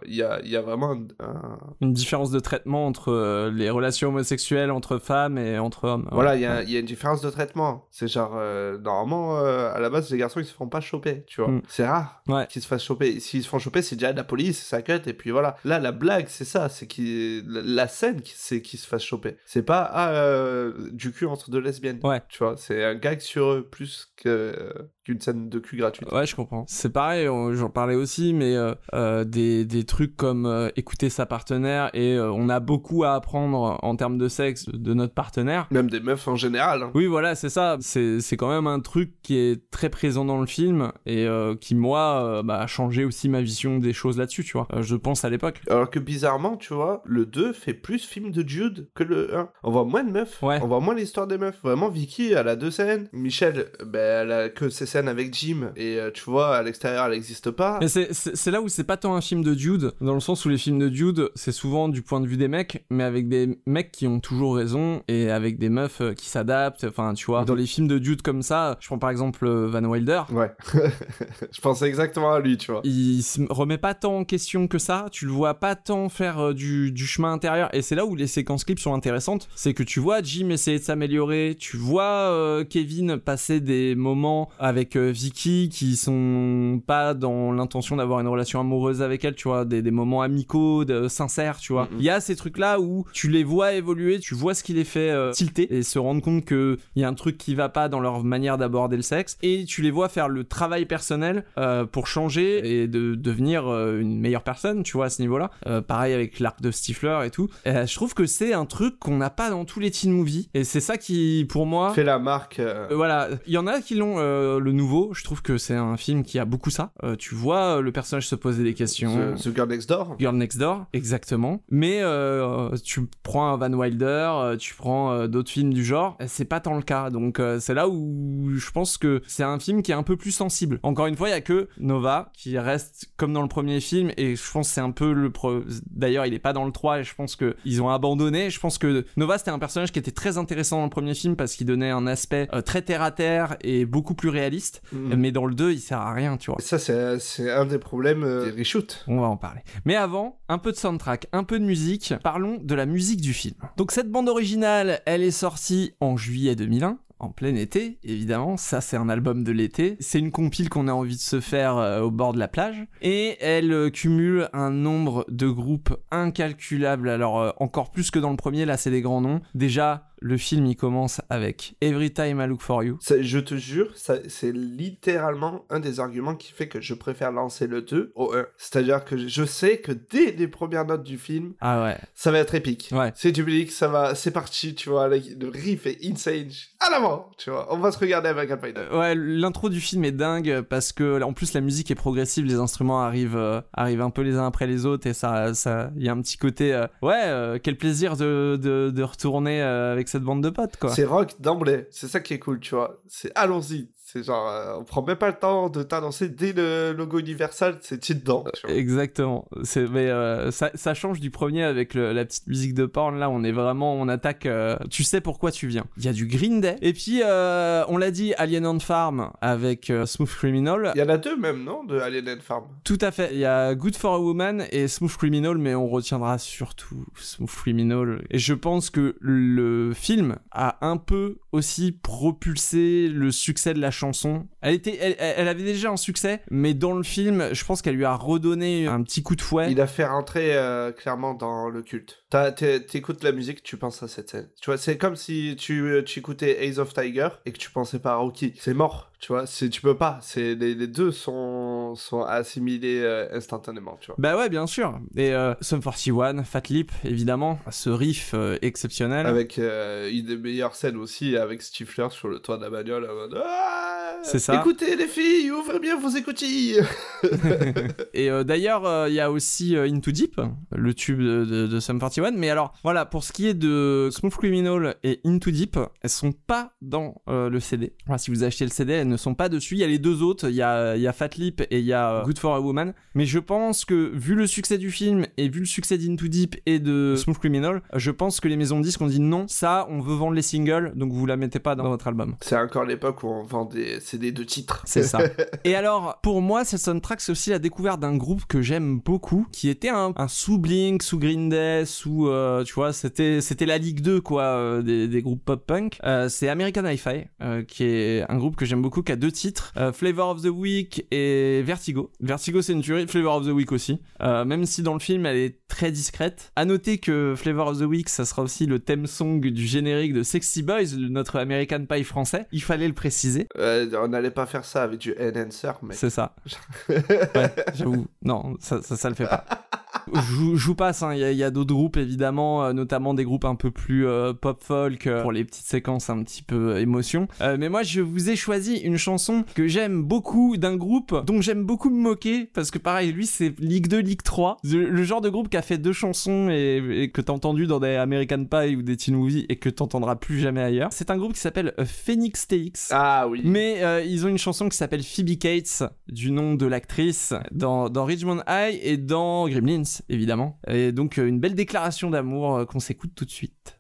Speaker 5: il y, a, il y a vraiment un, un-
Speaker 4: Une différence de traitement entre euh, les relations homosexuelles entre femmes et entre hommes.
Speaker 5: Voilà,
Speaker 4: Ouais.
Speaker 5: il y, a, y a une différence de traitement. C'est genre, euh, normalement, euh, à la base, les garçons, ils se font pas choper, tu vois.
Speaker 4: Mm.
Speaker 5: C'est rare
Speaker 4: Ouais.
Speaker 5: qu'ils se fassent choper. S'ils se font choper, c'est déjà la police, ça cut, et puis voilà. Là, la blague, c'est ça, c'est qui la, scène, c'est qu'ils se fassent choper. C'est pas, ah, euh, du cul entre deux lesbiennes.
Speaker 4: Ouais.
Speaker 5: Tu vois, c'est un gag sur eux, plus que, qu'une scène de cul gratuite.
Speaker 4: Ouais, je comprends. C'est pareil, j'en parlais aussi, mais euh, euh, des, des, des trucs comme euh, écouter sa partenaire et euh, on a beaucoup à apprendre en termes de sexe de notre partenaire.
Speaker 5: Même des meufs en général. hein.
Speaker 4: Oui, voilà, c'est ça. C'est c'est quand même un truc qui est très présent dans le film et euh, qui, moi, bah, a changé aussi ma vision des choses là-dessus, tu vois. Je pense à l'époque.
Speaker 5: Alors que bizarrement, tu vois, le 2 fait plus film de Jude que le 1. On voit moins de meufs.
Speaker 4: Ouais.
Speaker 5: On voit moins l'histoire des meufs. Vraiment, Vicky, elle a deux scènes. Michel, ben, elle a que ses scènes avec Jim. Et tu vois, à l'extérieur, elle n'existe pas.
Speaker 4: Mais c'est- c'est c'est là où c'est pas tant un film de Jude, dans le sens où les films de Jude, c'est souvent du point de vue des mecs, mais avec des mecs qui ont toujours raison et avec des meufs euh, qui s'adaptent. Enfin, tu vois, dans les films de Jude comme ça, je prends par exemple euh, Van Wilder.
Speaker 5: Ouais. (laughs) Je pensais exactement à lui, tu vois.
Speaker 4: Il se remet pas tant en question que ça, tu le vois pas tant faire euh, du, du chemin intérieur, et c'est là où les séquences clips sont intéressantes, c'est que tu vois Jim essayer de s'améliorer, tu vois euh, Kevin passer des moments avec euh, Vicky qui sont pas dans l'intention d'avoir une relation amoureuse avec tu vois, des, des moments amicaux, de, sincères, tu vois. Il y a ces trucs-là où tu les vois évoluer, tu vois ce qui les fait euh, tilter et se rendre compte que il y a un truc qui va pas dans leur manière d'aborder le sexe, et tu les vois faire le travail personnel euh, pour changer et de devenir euh, une meilleure personne, tu vois, à ce niveau-là. Euh, pareil avec l'arc de Stifler et tout. Euh, je trouve que c'est un truc qu'on n'a pas dans tous les teen movies, et c'est ça qui, pour moi,
Speaker 5: Fait la marque.
Speaker 4: voilà, il y en a qui l'ont euh, le nouveau. Je trouve que c'est un film qui a beaucoup ça. Euh, tu vois le personnage se poser des questions.
Speaker 5: The, The Girl Next Door.
Speaker 4: Girl Next Door, exactement. Mais euh, tu prends un Van Wilder, euh, tu prends euh, d'autres films du genre, euh, c'est pas tant le cas. Donc euh, c'est là où je pense que c'est un film qui est un peu plus sensible. Encore une fois, il y a que Nova qui reste comme dans le premier film et je pense que c'est un peu le pro... d'ailleurs, il est pas dans le 3 et je pense que ils ont abandonné. Je pense que Nova c'était un personnage qui était très intéressant dans le premier film parce qu'il donnait un aspect euh, très terre à terre et beaucoup plus réaliste.
Speaker 5: Mm.
Speaker 4: Mais dans le 2, il sert à rien, tu vois.
Speaker 5: Ça, c'est c'est un des problèmes des reshoots.
Speaker 4: On va en parler. Mais avant, un peu de soundtrack, un peu de musique. Parlons de la musique du film. Donc cette bande originale, elle est sortie en juillet 2001. En plein été, évidemment, ça c'est un album de l'été. C'est une compile qu'on a envie de se faire euh, au bord de la plage. Et elle euh, cumule un nombre de groupes incalculable. Alors euh, encore plus que dans le premier, là c'est des grands noms. Déjà, le film il commence avec Every Time I Look For You.
Speaker 5: Ça, je te jure, c'est littéralement un des arguments qui fait que je préfère lancer le 2 au 1. C'est-à-dire que je sais que dès les premières notes du film,
Speaker 4: Ah ouais.
Speaker 5: ça va être épique.
Speaker 4: Ouais.
Speaker 5: C'est du public, ça va, c'est parti, tu vois, le, le riff est insane. À l'avant, tu vois, on va se regarder avec un Python.
Speaker 4: Ouais, l'intro du film est dingue parce que en plus la musique est progressive, les instruments arrivent euh, arrivent un peu les uns après les autres et ça ça il y a un petit côté euh, ouais euh, quel plaisir de, de, de retourner euh, cette bande de potes quoi.
Speaker 5: C'est rock d'emblée, c'est ça qui est cool, tu vois. C'est allons-y. C'est genre, euh, on prend même pas le temps de t'annoncer dès le logo Universal, c'est tu dedans.
Speaker 4: Exactement. C'est mais euh, ça, ça change du premier avec le- la petite musique de porn là. On est vraiment on attaque. euh, tu sais pourquoi tu viens. Il y a du Green Day et puis euh, on l'a dit Alien on Farm avec euh, Smooth Criminal.
Speaker 5: Il y en a deux même, non, de Alien and Farm?
Speaker 4: Tout à fait. Il y a Good for a Woman et Smooth Criminal, mais on retiendra surtout Smooth Criminal. Et je pense que le film a un peu aussi propulsé le succès de la chanson. Elle était, elle, avait déjà un succès, mais dans le film, je pense qu'elle lui a redonné un petit coup de fouet.
Speaker 5: Il a fait rentrer euh, clairement dans le culte. T'écoutes la musique, tu penses à cette scène. Tu vois, c'est comme si tu, euh, tu écoutais Ace of Tiger et que tu pensais pas à Rocky. C'est mort, tu vois. C'est tu peux pas. C'est les, les deux sont sont assimilés euh, instantanément, tu vois.
Speaker 4: Bah ouais, bien sûr. Et euh, Sum 41, Fat Lip, évidemment. Ce riff euh, exceptionnel.
Speaker 5: Avec euh, une des meilleures scènes aussi avec Stifler sur le toit de la bagnole. Ah
Speaker 4: C'est ça.
Speaker 5: Écoutez les filles, ouvrez bien vos écoutilles. (laughs)
Speaker 4: Et d'ailleurs, il y a aussi Into Deep, le tube de, de, de Sum 41. Mais alors, voilà, pour ce qui est de Smooth Criminal et Into Deep, elles sont pas dans le CD. Si vous achetez le CD, elles ne sont pas dessus. Il y a les deux autres, il y a, il y a Fat Lip et il y a euh, Good for a Woman. Mais je pense que, vu le succès du film et vu le succès d'Into Deep et de Smooth Criminal, je pense que les maisons de disques ont dit non, ça, on veut vendre les singles, donc vous la mettez pas dans votre album.
Speaker 5: C'est encore l'époque où on vend des CD de titres.
Speaker 4: C'est ça. (laughs) Et alors, pour moi, cette soundtrack, c'est aussi la découverte d'un groupe que j'aime beaucoup, qui était un, un sous Blink, sous Green Day, sous, euh, tu vois, c'était c'était la Ligue 2, quoi, euh, des, des groupes pop-punk. Euh, c'est American Hi-Fi, euh, qui est un groupe que j'aime beaucoup, qui a deux titres, euh, Flavor of the Week et Vertigo. Vertigo, c'est une tuerie, Flavor of the Week aussi. Euh, même si dans le film, elle est très discrète. À noter que Flavor of the Week, ça sera aussi le thème song du générique de Sexy Boys, notre American Pie français. Il fallait le préciser.
Speaker 5: Euh, on n'allait pas faire ça avec du Enhancer, mec.
Speaker 4: C'est ça. (laughs) Ouais, j'avoue. Non, ça, ça, ça le fait pas. (laughs) Je, vous- je vous passe, hein, il y a, d'autres groupes évidemment, euh, notamment des groupes un peu plus euh, pop folk euh, pour les petites séquences un petit peu émotion. Mais moi je vous ai choisi une chanson que j'aime beaucoup d'un groupe dont j'aime beaucoup me moquer parce que pareil, lui c'est Ligue 2, Ligue 3. Le, le genre de groupe qui a fait deux chansons et, et que t'as entendu dans des American Pie ou des teen movies et que t'entendras plus jamais ailleurs. C'est un groupe qui s'appelle Phoenix TX.
Speaker 5: Ah oui.
Speaker 4: Mais ils ont une chanson qui s'appelle Phoebe Cates, du nom de l'actrice, dans, dans Richmond High et dans Gremlins, évidemment. Et donc euh, une belle déclaration d'amour euh, qu'on s'écoute tout de suite.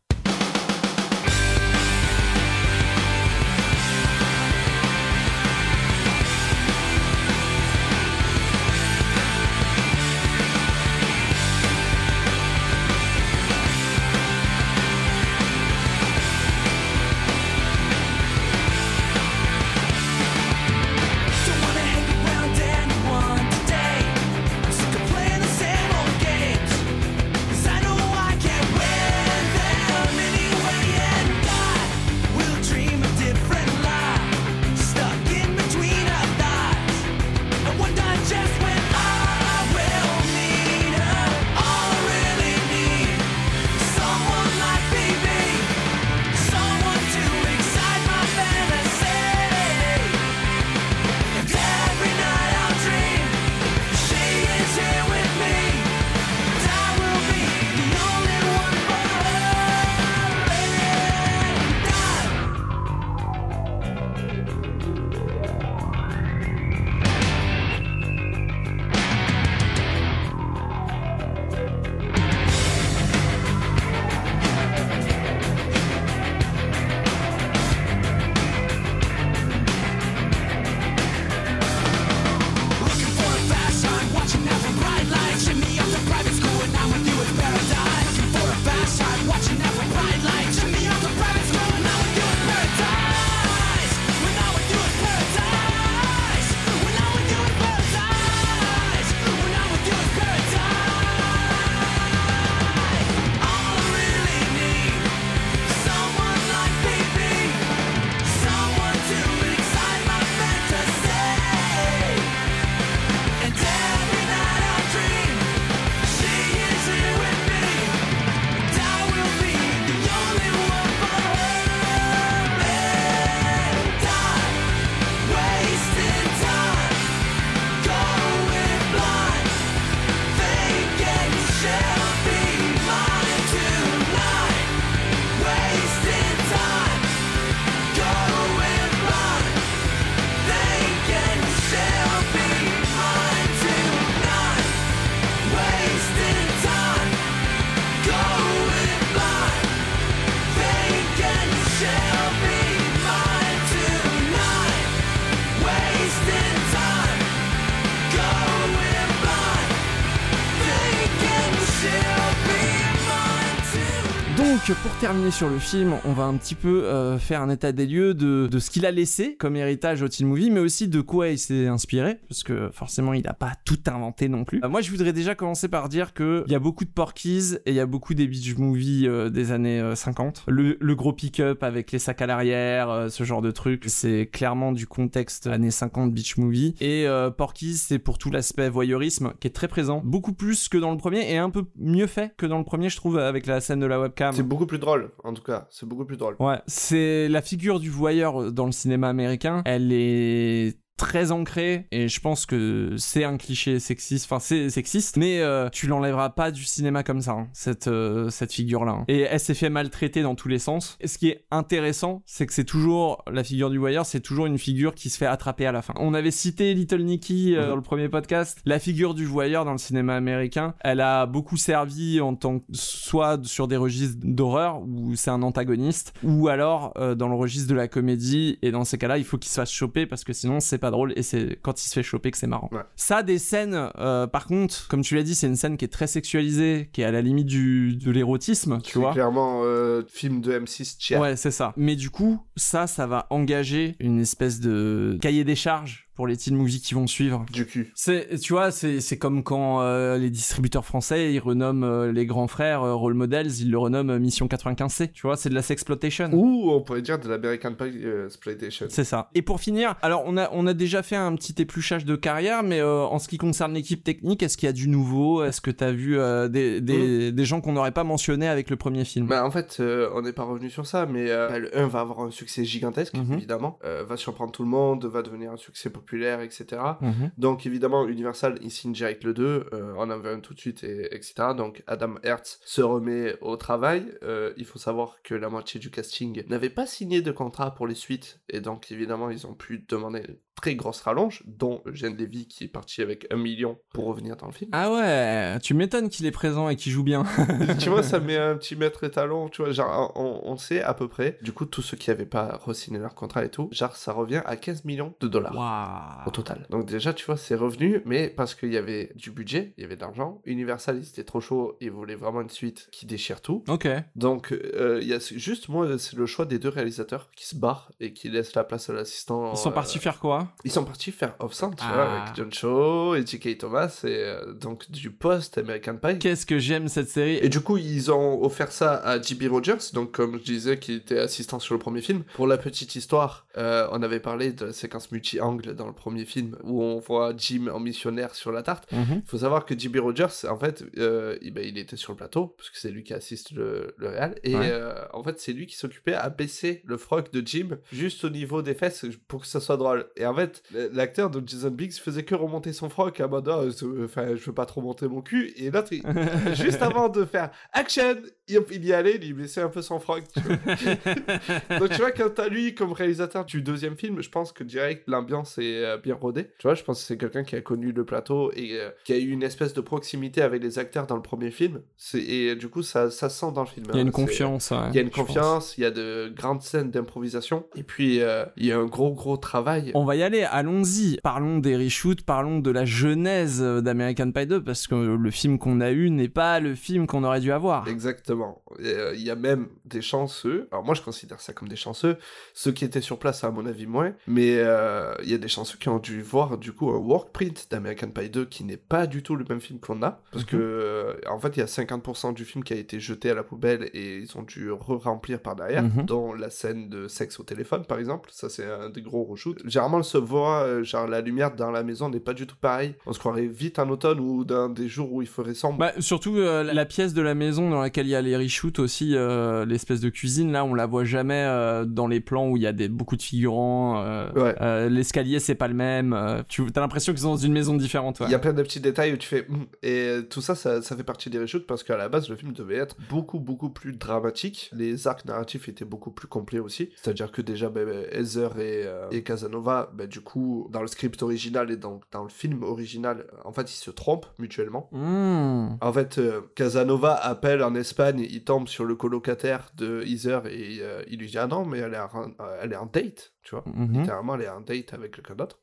Speaker 4: Terminer sur le film, on va un petit peu euh, faire un état des lieux de, de ce qu'il a laissé comme héritage au teen movie, mais aussi de quoi il s'est inspiré, parce que forcément il n'a pas tout inventé non plus. Euh, moi je voudrais déjà commencer par dire que il y a beaucoup de Porky's et il y a beaucoup des beach movies euh, des années euh, 50. Le, le gros pick-up avec les sacs à l'arrière, euh, ce genre de truc, c'est clairement du contexte années 50 beach movie. Et euh, Porky's c'est pour tout l'aspect voyeurisme qui est très présent, beaucoup plus que dans le premier et un peu mieux fait que dans le premier je trouve avec la scène de la webcam.
Speaker 5: C'est beaucoup plus drôle, en tout cas. C'est beaucoup plus drôle.
Speaker 4: Ouais, c'est la figure du voyeur dans le cinéma américain. Elle est très ancrée et je pense que c'est un cliché sexiste enfin c'est sexiste mais euh, tu l'enlèveras pas du cinéma comme ça hein, cette euh, cette figure là et elle s'est fait maltraiter dans tous les sens. Et ce qui est intéressant c'est que c'est toujours la figure du voyeur c'est toujours une figure qui se fait attraper à la fin. On avait cité Little Nicky euh,
Speaker 5: Mhm.
Speaker 4: dans le premier podcast. La figure du voyeur dans le cinéma américain elle a beaucoup servi en tant que soit sur des registres d'horreur où c'est un antagoniste ou alors dans le registre de la comédie. Et dans ces cas-là il faut qu'il se fasse choper parce que sinon c'est pas drôle et c'est quand il se fait choper que c'est marrant
Speaker 5: Ouais.
Speaker 4: ça des scènes euh, par contre comme tu l'as dit c'est une scène qui est très sexualisée qui est à la limite du de l'érotisme tu
Speaker 5: C'est
Speaker 4: vois
Speaker 5: clairement euh, film de M6 tiers.
Speaker 4: Ouais, c'est ça. Mais du coup, ça, ça va engager une espèce de cahier des charges pour les teen movies qui vont suivre.
Speaker 5: Du cul.
Speaker 4: C'est, tu vois, c'est, c'est comme quand euh, les distributeurs français, ils renomment euh, les grands frères euh, Role Models, ils le renomment euh, Mission 95C. Tu vois, c'est de la sexploitation.
Speaker 5: Ou on pourrait dire de l'American Pie euh, Exploitation.
Speaker 4: C'est ça. Et pour finir, alors on a, on a déjà fait un petit épluchage de carrière, mais euh, en ce qui concerne l'équipe technique, est-ce qu'il y a du nouveau? Est-ce que t'as vu euh, des, des, des gens qu'on n'aurait pas mentionnés avec le premier film?
Speaker 5: Bah en fait, euh, on n'est pas revenu sur ça, mais euh, bah, le 1 va avoir un succès gigantesque,
Speaker 4: Mhm.
Speaker 5: évidemment, euh, va surprendre tout le monde, va devenir un succès populaire, etc.
Speaker 4: Mhm.
Speaker 5: Donc évidemment, Universal, il signe direct le 2, euh, on en veut un tout de suite, et, etc. Donc Adam Hertz se remet au travail. Euh, il faut savoir que la moitié du casting n'avait pas signé de contrat pour les suites, et donc évidemment, ils ont pu demander très grosse rallonge, dont Eugène Levy qui est parti avec un million pour revenir dans le film.
Speaker 4: Ah ouais, tu m'étonnes qu'il est présent et qu'il joue bien. (laughs)
Speaker 5: tu vois, ça (laughs) met un petit maître étalon, tu vois, genre, on, on sait à peu près. Du coup, tous ceux qui n'avaient pas re-signé leur contrat et tout, genre, ça revient à 15 millions de dollars
Speaker 4: Waouh.
Speaker 5: au total. Donc déjà, tu vois, c'est revenu, mais parce qu'il y avait du budget, il y avait de l'argent. Universal, ils étaient trop chauds, ils voulaient vraiment une suite qui déchire tout.
Speaker 4: Ok.
Speaker 5: Donc, euh, il y a juste, moi, c'est le choix des deux réalisateurs qui se barrent et qui laissent la place à l'assistant.
Speaker 4: Ils sont
Speaker 5: euh,
Speaker 4: partis faire quoi?
Speaker 5: Ils sont partis faire Off-Cent, tu
Speaker 4: Ah.
Speaker 5: vois, avec John Cho et J.K. Thomas, et euh, donc du post-American Pie.
Speaker 4: Qu'est-ce que j'aime cette série
Speaker 5: Et du coup, ils ont offert ça à J.B. Rogers, donc comme je disais, qui était assistant sur le premier film. Pour la petite histoire, euh, on avait parlé de la séquence multi-angle dans le premier film, où on voit Jim en missionnaire sur la tarte.
Speaker 4: Mhm.
Speaker 5: Il faut savoir que J.B. Rogers, en fait, euh, il, ben, il était sur le plateau, parce que c'est lui qui assiste le, le réal, et
Speaker 4: Ouais.
Speaker 5: en fait, c'est lui qui s'occupait à baisser le froc de Jim juste au niveau des fesses pour que ça soit drôle. Et en fait, l'acteur de Jason Biggs faisait que remonter son froc à mode, c'est- enfin, je veux pas trop monter mon cul, et l'autre, (laughs) il- juste avant de faire action, il, y allait, il baissait un peu son froc. (laughs) Donc tu vois, quand t'as lui comme réalisateur du deuxième film, je pense que direct l'ambiance est euh, bien rodée. Tu vois, je pense que c'est quelqu'un qui a connu le plateau et euh, qui a eu une espèce de proximité avec les acteurs dans le premier film. Et euh, du coup, ça, ça se sent dans le film.
Speaker 4: Il y a
Speaker 5: hein.
Speaker 4: une confiance. ouais,
Speaker 5: Il y a une
Speaker 4: pense.
Speaker 5: confiance, il y a de grandes scènes d'improvisation. Et puis, euh, il y a un gros, gros travail.
Speaker 4: On va y aller, allons-y. Parlons des reshoots, parlons de la genèse d'American Pie 2, parce que le film qu'on a eu n'est pas le film qu'on aurait dû avoir.
Speaker 5: Exactement. Euh, Il y a même des chanceux. Alors moi, je considère ça comme des chanceux. Ceux qui étaient sur place, à mon avis, moins. Mais euh, il y a des chanceux qui ont dû voir du coup un workprint d'American Pie 2 qui n'est pas du tout le même film qu'on a. Parce
Speaker 4: Mhm.
Speaker 5: que euh, en fait, il y a 50% du film qui a été jeté à la poubelle et ils ont dû re-remplir par derrière,
Speaker 4: Mhm.
Speaker 5: dont la scène de sexe au téléphone, par exemple. Ça, c'est un des gros reshoots. Généralement, voit, euh, genre la lumière dans la maison n'est pas du tout pareil. On se croirait vite en automne ou dans des jours où il ferait sombre.
Speaker 4: Bah, surtout euh, la- pièce de la maison dans laquelle il y a les reshoots aussi, euh, l'espèce de cuisine là, on la voit jamais euh, dans les plans où il y a des, beaucoup de figurants.
Speaker 5: Ouais.
Speaker 4: L'escalier c'est pas le même. tu as l'impression qu'ils sont dans une maison différente. ouais.
Speaker 5: Il y a plein de petits détails où tu fais. Hmm. Et tout ça, ça, ça fait partie des reshoots parce qu'à la base, le film devait être beaucoup, beaucoup plus dramatique. Les arcs narratifs étaient beaucoup plus complets aussi. C'est-à-dire que déjà, ben, ben, Heather et, et Casanova, ben, du coup, dans le script original et dans, dans le film original, en fait, ils se trompent mutuellement.
Speaker 4: Mmh.
Speaker 5: En fait, euh, Casanova appelle en Espagne, il tombe sur le colocataire de Heather et euh, il lui dit Ah non, mais elle est en, euh, elle est en date, tu vois.
Speaker 4: Mhm.
Speaker 5: Littéralement, elle est en date avec quelqu'un d'autre.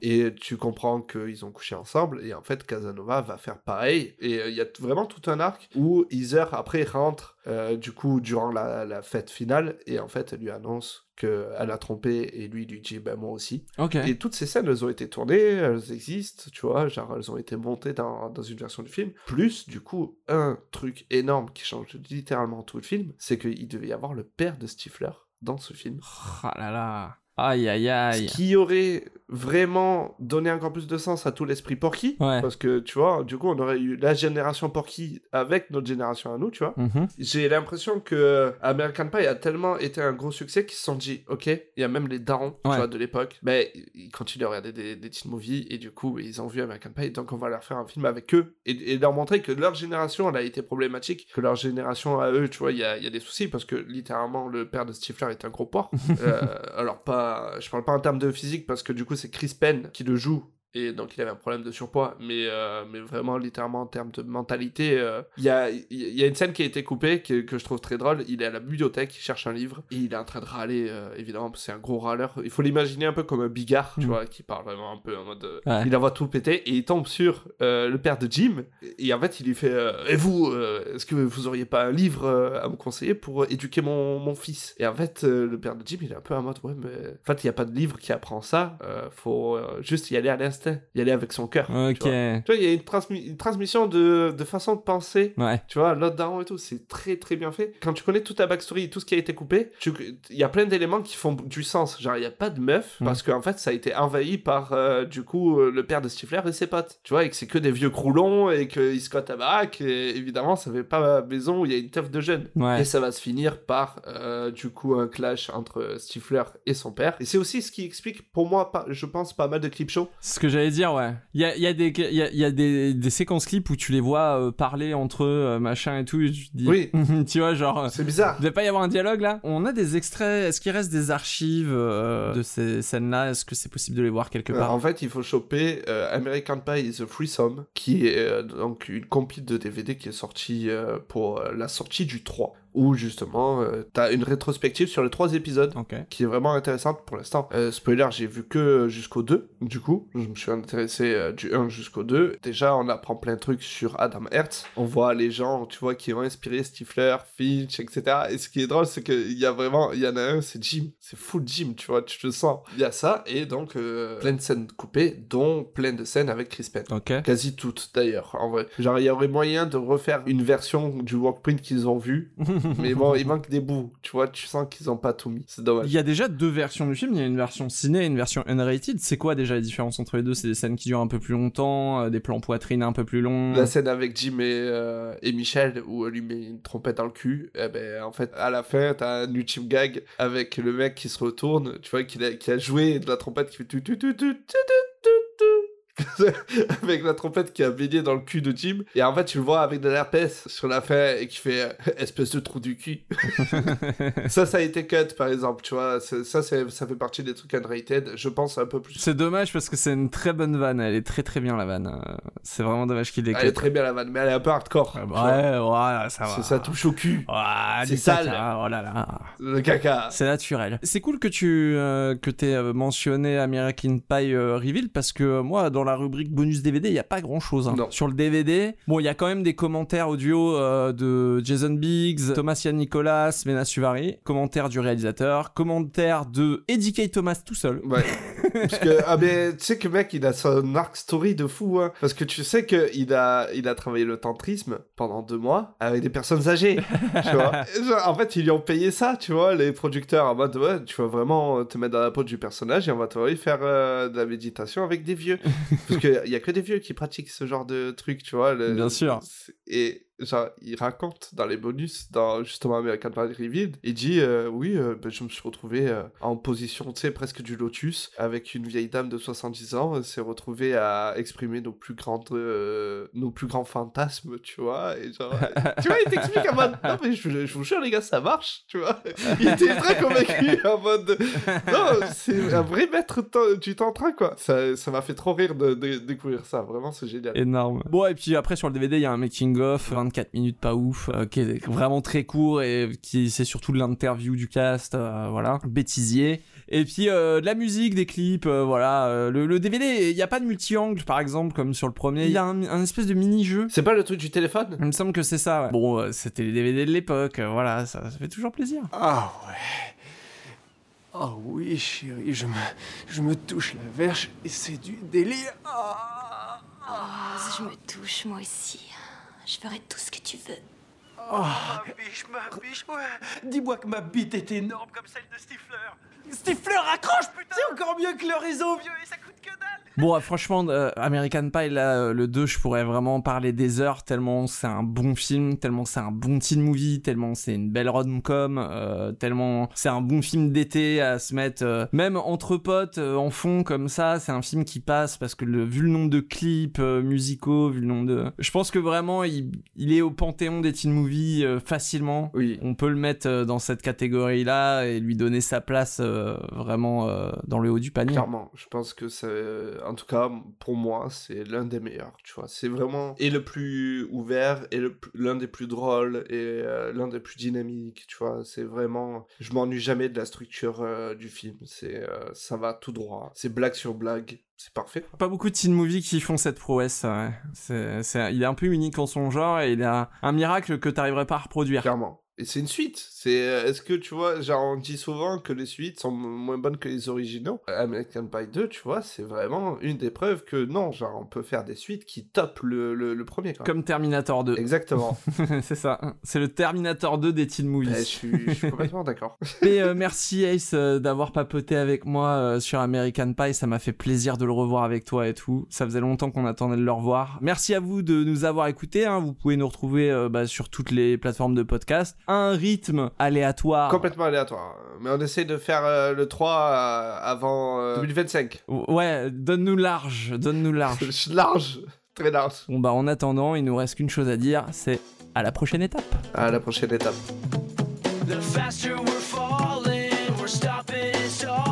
Speaker 5: Et tu comprends qu'ils ont couché ensemble, et en fait, Casanova va faire pareil. Et euh, il y a vraiment tout un arc où Heather, après, rentre, du coup, durant la, la fête finale, et en fait, elle lui annonce qu'elle a trompé, et lui, lui dit, ben moi aussi.
Speaker 4: Ok.
Speaker 5: Et toutes ces scènes, elles ont été tournées, elles existent, tu vois, genre, elles ont été montées dans, dans une version du film. Plus, du coup, un truc énorme qui change littéralement tout le film, c'est qu'il devait y avoir le père de Stifler dans ce film.
Speaker 4: Ah là là. Aïe aïe aïe.
Speaker 5: Ce qui aurait vraiment donné encore plus de sens à tout l'esprit Porky.
Speaker 4: Ouais.
Speaker 5: Parce que, tu vois, du coup, on aurait eu la génération Porky avec notre génération à nous, tu vois.
Speaker 4: Mhm.
Speaker 5: J'ai l'impression que American Pie a tellement été un gros succès qu'ils se sont dit, ok, il y a même les darons, tu vois, de l'époque, mais ils continuent à regarder des, des teen movies et du coup, ils ont vu American Pie, donc on va leur faire un film avec eux et, et leur montrer que leur génération, elle a été problématique, que leur génération à eux, tu vois, il y a, il y a des soucis parce que littéralement, le père de Stifler est un gros porc. (laughs) Euh, alors, pas, je parle pas en termes de physique parce que du coup, c'est Chris Penn qui le joue Et donc, il avait un problème de surpoids. Mais, euh, mais vraiment, littéralement, en termes de mentalité, euh, il y, a, il y a une scène qui a été coupée que, que je trouve très drôle. Il est à la bibliothèque, il cherche un livre. Et il est en train de râler, euh, évidemment, parce que c'est un gros râleur. Il faut l'imaginer un peu comme un bigard, tu
Speaker 4: Mm.
Speaker 5: vois, qui parle vraiment un peu en mode.
Speaker 4: Ouais.
Speaker 5: Il envoie tout péter et il tombe sur le père de Jim. Et en fait, il lui fait Et vous, est-ce que vous auriez pas un livre à me conseiller pour éduquer mon, mon fils? Et en fait, le père de Jim, il est un peu en mode Ouais, mais en fait, il n'y a pas de livre qui apprend ça. Faut juste y aller à l'instinct, y aller avec son cœur.
Speaker 4: Ok.
Speaker 5: Tu vois, il y a une, transmi- une transmission de, de façon de penser.
Speaker 4: Ouais.
Speaker 5: Tu vois, l'autre daron et tout, c'est très très bien fait. Quand tu connais toute ta backstory et tout ce qui a été coupé, tu- il y a plein d'éléments qui font du sens. Genre, il n'y a pas de meuf
Speaker 4: Mm.
Speaker 5: parce qu'en fait, ça a été envahi par euh, du coup euh, le père de Stifler et ses potes. Tu vois, et que c'est que des vieux croulons et qu'ils squattent à baraque. Et évidemment, ça fait pas maison où il y a une teuf de jeunes.
Speaker 4: Ouais.
Speaker 5: Et ça va se finir par euh, du coup un clash entre Stifler et son père. Et c'est aussi ce qui explique pour moi, pas, je pense, pas mal de clip
Speaker 4: ce que j'allais dire, ouais. Il y a, il y a, des, il y a, il y a des, des séquences clips où tu les vois euh, parler entre eux, euh, machin et tout, et tu te dis...
Speaker 5: Oui. (laughs)
Speaker 4: tu vois, genre...
Speaker 5: C'est bizarre.
Speaker 4: Il va pas y avoir un dialogue là? On a des extraits, est-ce qu'il reste des archives euh, de ces scènes-là? Est-ce que c'est possible de les voir quelque
Speaker 5: Euh,
Speaker 4: part
Speaker 5: en fait, il faut choper euh, American Pie is a Threesome, qui est euh, donc une compile de DVD qui est sortie euh, pour euh, la sortie du 3, où justement, euh, t'as une rétrospective sur les trois épisodes, qui est vraiment intéressante pour l'instant. Euh, spoiler, j'ai vu que jusqu'au 2, du coup, je me suis intéressé euh, du 1 jusqu'au 2. Déjà, on apprend plein de trucs sur Adam Hertz. On voit les gens, tu vois, qui ont inspiré Stifler, Finch, etc. Et ce qui est drôle, c'est qu'il y a vraiment, il y en a un, c'est Jim. C'est full Jim, tu vois, tu le sens. Il y a ça, et donc, euh, plein de scènes coupées, dont plein de scènes avec Chris Penn.
Speaker 4: Ok.
Speaker 5: Quasi toutes, d'ailleurs, en vrai. Genre, il y aurait moyen de refaire une version du workprint qu'ils ont vu. (laughs) mais bon, il manque des bouts. Tu vois, tu sens qu'ils ont pas tout mis. C'est dommage.
Speaker 4: Il y a déjà deux versions du film. Il y a une version ciné et une version unrated. C'est quoi déjà la différence entre les deux? C'est des scènes qui durent un peu plus longtemps, euh, des plans poitrine un peu plus longs?
Speaker 5: La scène avec Jim et, euh, et Michel où elle lui met une trompette dans le cul. Eh ben, en fait, à la fin, t'as un ultime gag avec le mec qui se retourne, tu vois, qui a, joué de la trompette qui fait tu tu. (laughs) avec la trompette qui a baigné dans le cul de Jim et en fait tu le vois avec de l'herpès sur la fin et qui fait euh, espèce de trou du cul (laughs) ça ça a été cut par exemple tu vois ça ça fait partie des trucs unrated je pense un peu plus
Speaker 4: C'est dommage parce que c'est une très bonne vanne, elle est très très bien la vanne. C'est vraiment dommage qu'il l'ait
Speaker 5: elle est très bien la vanne mais elle est un peu hardcore tu vois.
Speaker 4: Ouais, voilà, ça va.
Speaker 5: Ça touche au cul C'est sale.
Speaker 4: caca, Oh là là.
Speaker 5: le caca
Speaker 4: C'est naturel. C'est cool que tu euh, que t'aies euh, mentionné American Pie euh, Reveal parce que euh, moi dans la rubrique bonus DVD il y a pas grand chose
Speaker 5: Non.
Speaker 4: sur le DVD. Bon il y a quand même des commentaires audio euh, de Jason Biggs, Thomas Yann Nicolas, Mena Suvari, commentaires du réalisateur, commentaires de Eddie K. Thomas tout seul.
Speaker 5: Ouais. (laughs) Parce que, ah mais tu sais que mec, il a son arc story de fou, hein. Parce que tu sais qu'il a, il a travaillé le tantrisme pendant deux mois avec des personnes âgées, tu vois. (laughs) Genre, en fait, ils lui ont payé ça, tu vois, les producteurs, en mode, ouais, tu vas vraiment te mettre dans la peau du personnage et on va te faire euh, de la méditation avec des vieux. (laughs) Parce qu'il y a que des vieux qui pratiquent ce genre de truc, tu vois. le-
Speaker 4: Bien sûr.
Speaker 5: Et il raconte dans les bonus, dans justement American Pie Revealed, il dit euh, Oui, euh, ben, je me suis retrouvé euh, en position, tu sais, presque du lotus, avec une vieille dame de 70 ans, elle s'est retrouvée à exprimer nos plus grandes, euh, nos plus grands fantasmes, tu vois. Et genre, (laughs) tu vois, il t'explique en mode Non, mais je, je vous jure, les gars, ça marche, tu vois. Il était très convaincu en mode Non, c'est un vrai maître du tantra, quoi. Ça ça m'a fait trop rire de, de découvrir ça, vraiment, c'est génial.
Speaker 4: Énorme. Bon, et puis après, sur le DVD, il y a un making-of, 24 minutes pas ouf, euh, qui est vraiment très court et qui c'est surtout de l'interview du cast, euh, voilà, bêtisier. Et puis euh, de la musique, des clips, euh, voilà. euh, le, le DVD, il n'y a pas de multi-angle, par exemple, comme sur le premier. Il y a un, un espèce de mini-jeu.
Speaker 5: C'est pas le truc du téléphone?
Speaker 4: Il me semble que c'est ça, ouais. Bon, euh, c'était les DVD de l'époque, euh, voilà, ça, ça fait toujours plaisir.
Speaker 11: Ah ouais. Oh oui, chérie, je me, je me touche la verge et c'est du délire. Ah,
Speaker 12: Oh, je me touche, moi aussi. Je ferai tout ce que tu veux.
Speaker 11: oh. Ma biche, ma biche, ouais. Dis-moi que ma bite est énorme comme celle de Stifler. Stifler, accroche, putain C'est encore mieux que le réseau, vieux, et ça coûte que dalle
Speaker 4: Bon, euh, franchement, euh, American Pie, là, euh, le 2, je pourrais vraiment parler des heures, tellement c'est un bon film, tellement c'est un bon teen movie, tellement c'est une belle rom-com, euh, tellement c'est un bon film d'été à se mettre, euh, même entre potes, euh, en fond, comme ça, c'est un film qui passe, parce que le, vu le nombre de clips euh, musicaux, vu le nombre de... Je pense que vraiment, il, il est au panthéon des teen movies euh, facilement.
Speaker 5: Oui.
Speaker 4: On peut le mettre euh, dans cette catégorie-là et lui donner sa place euh, vraiment euh, dans le haut du panier.
Speaker 5: Clairement, je pense que c'est en tout cas, pour moi, c'est l'un des meilleurs, tu vois. C'est vraiment et le plus ouvert et l'un des plus drôles et euh, l'un des plus dynamiques, tu vois. C'est vraiment, je m'ennuie jamais de la structure euh, du film. C'est, euh, ça va tout droit. C'est blague sur blague. C'est parfait.
Speaker 4: Pas beaucoup de teen movies qui font cette prouesse. ouais. C'est, c'est, il est un peu unique en son genre et il a un miracle que t'arriverais pas à reproduire.
Speaker 5: Clairement. Et c'est une suite. C'est, euh, est-ce que tu vois, genre on dit souvent que les suites sont moins bonnes que les originaux. American Pie 2, tu vois, c'est vraiment une des preuves que non, genre on peut faire des suites qui topent le, le, le premier. Quoi.
Speaker 4: Comme Terminator 2.
Speaker 5: Exactement. (laughs)
Speaker 4: c'est ça. C'est le Terminator 2 des teen movies.
Speaker 5: Eh, je, suis, je suis complètement d'accord. (laughs)
Speaker 4: Et euh, merci Ace euh, d'avoir papoté avec moi euh, sur American Pie, ça m'a fait plaisir de le revoir avec toi et tout. Ça faisait longtemps qu'on attendait de le revoir. Merci à vous de nous avoir écoutés. hein. Vous pouvez nous retrouver euh, bah, sur toutes les plateformes de podcast. Un rythme aléatoire.
Speaker 5: Complètement aléatoire. Mais on essaie de faire euh, le 3 euh, avant euh, 2025.
Speaker 4: Ouais, donne-nous large, donne-nous large. (laughs)
Speaker 5: large, très large.
Speaker 4: Bon bah en attendant, il nous reste qu'une chose à dire, c'est à la prochaine étape.
Speaker 5: À la prochaine étape.
Speaker 6: The faster we're falling, we're stopping and stalling,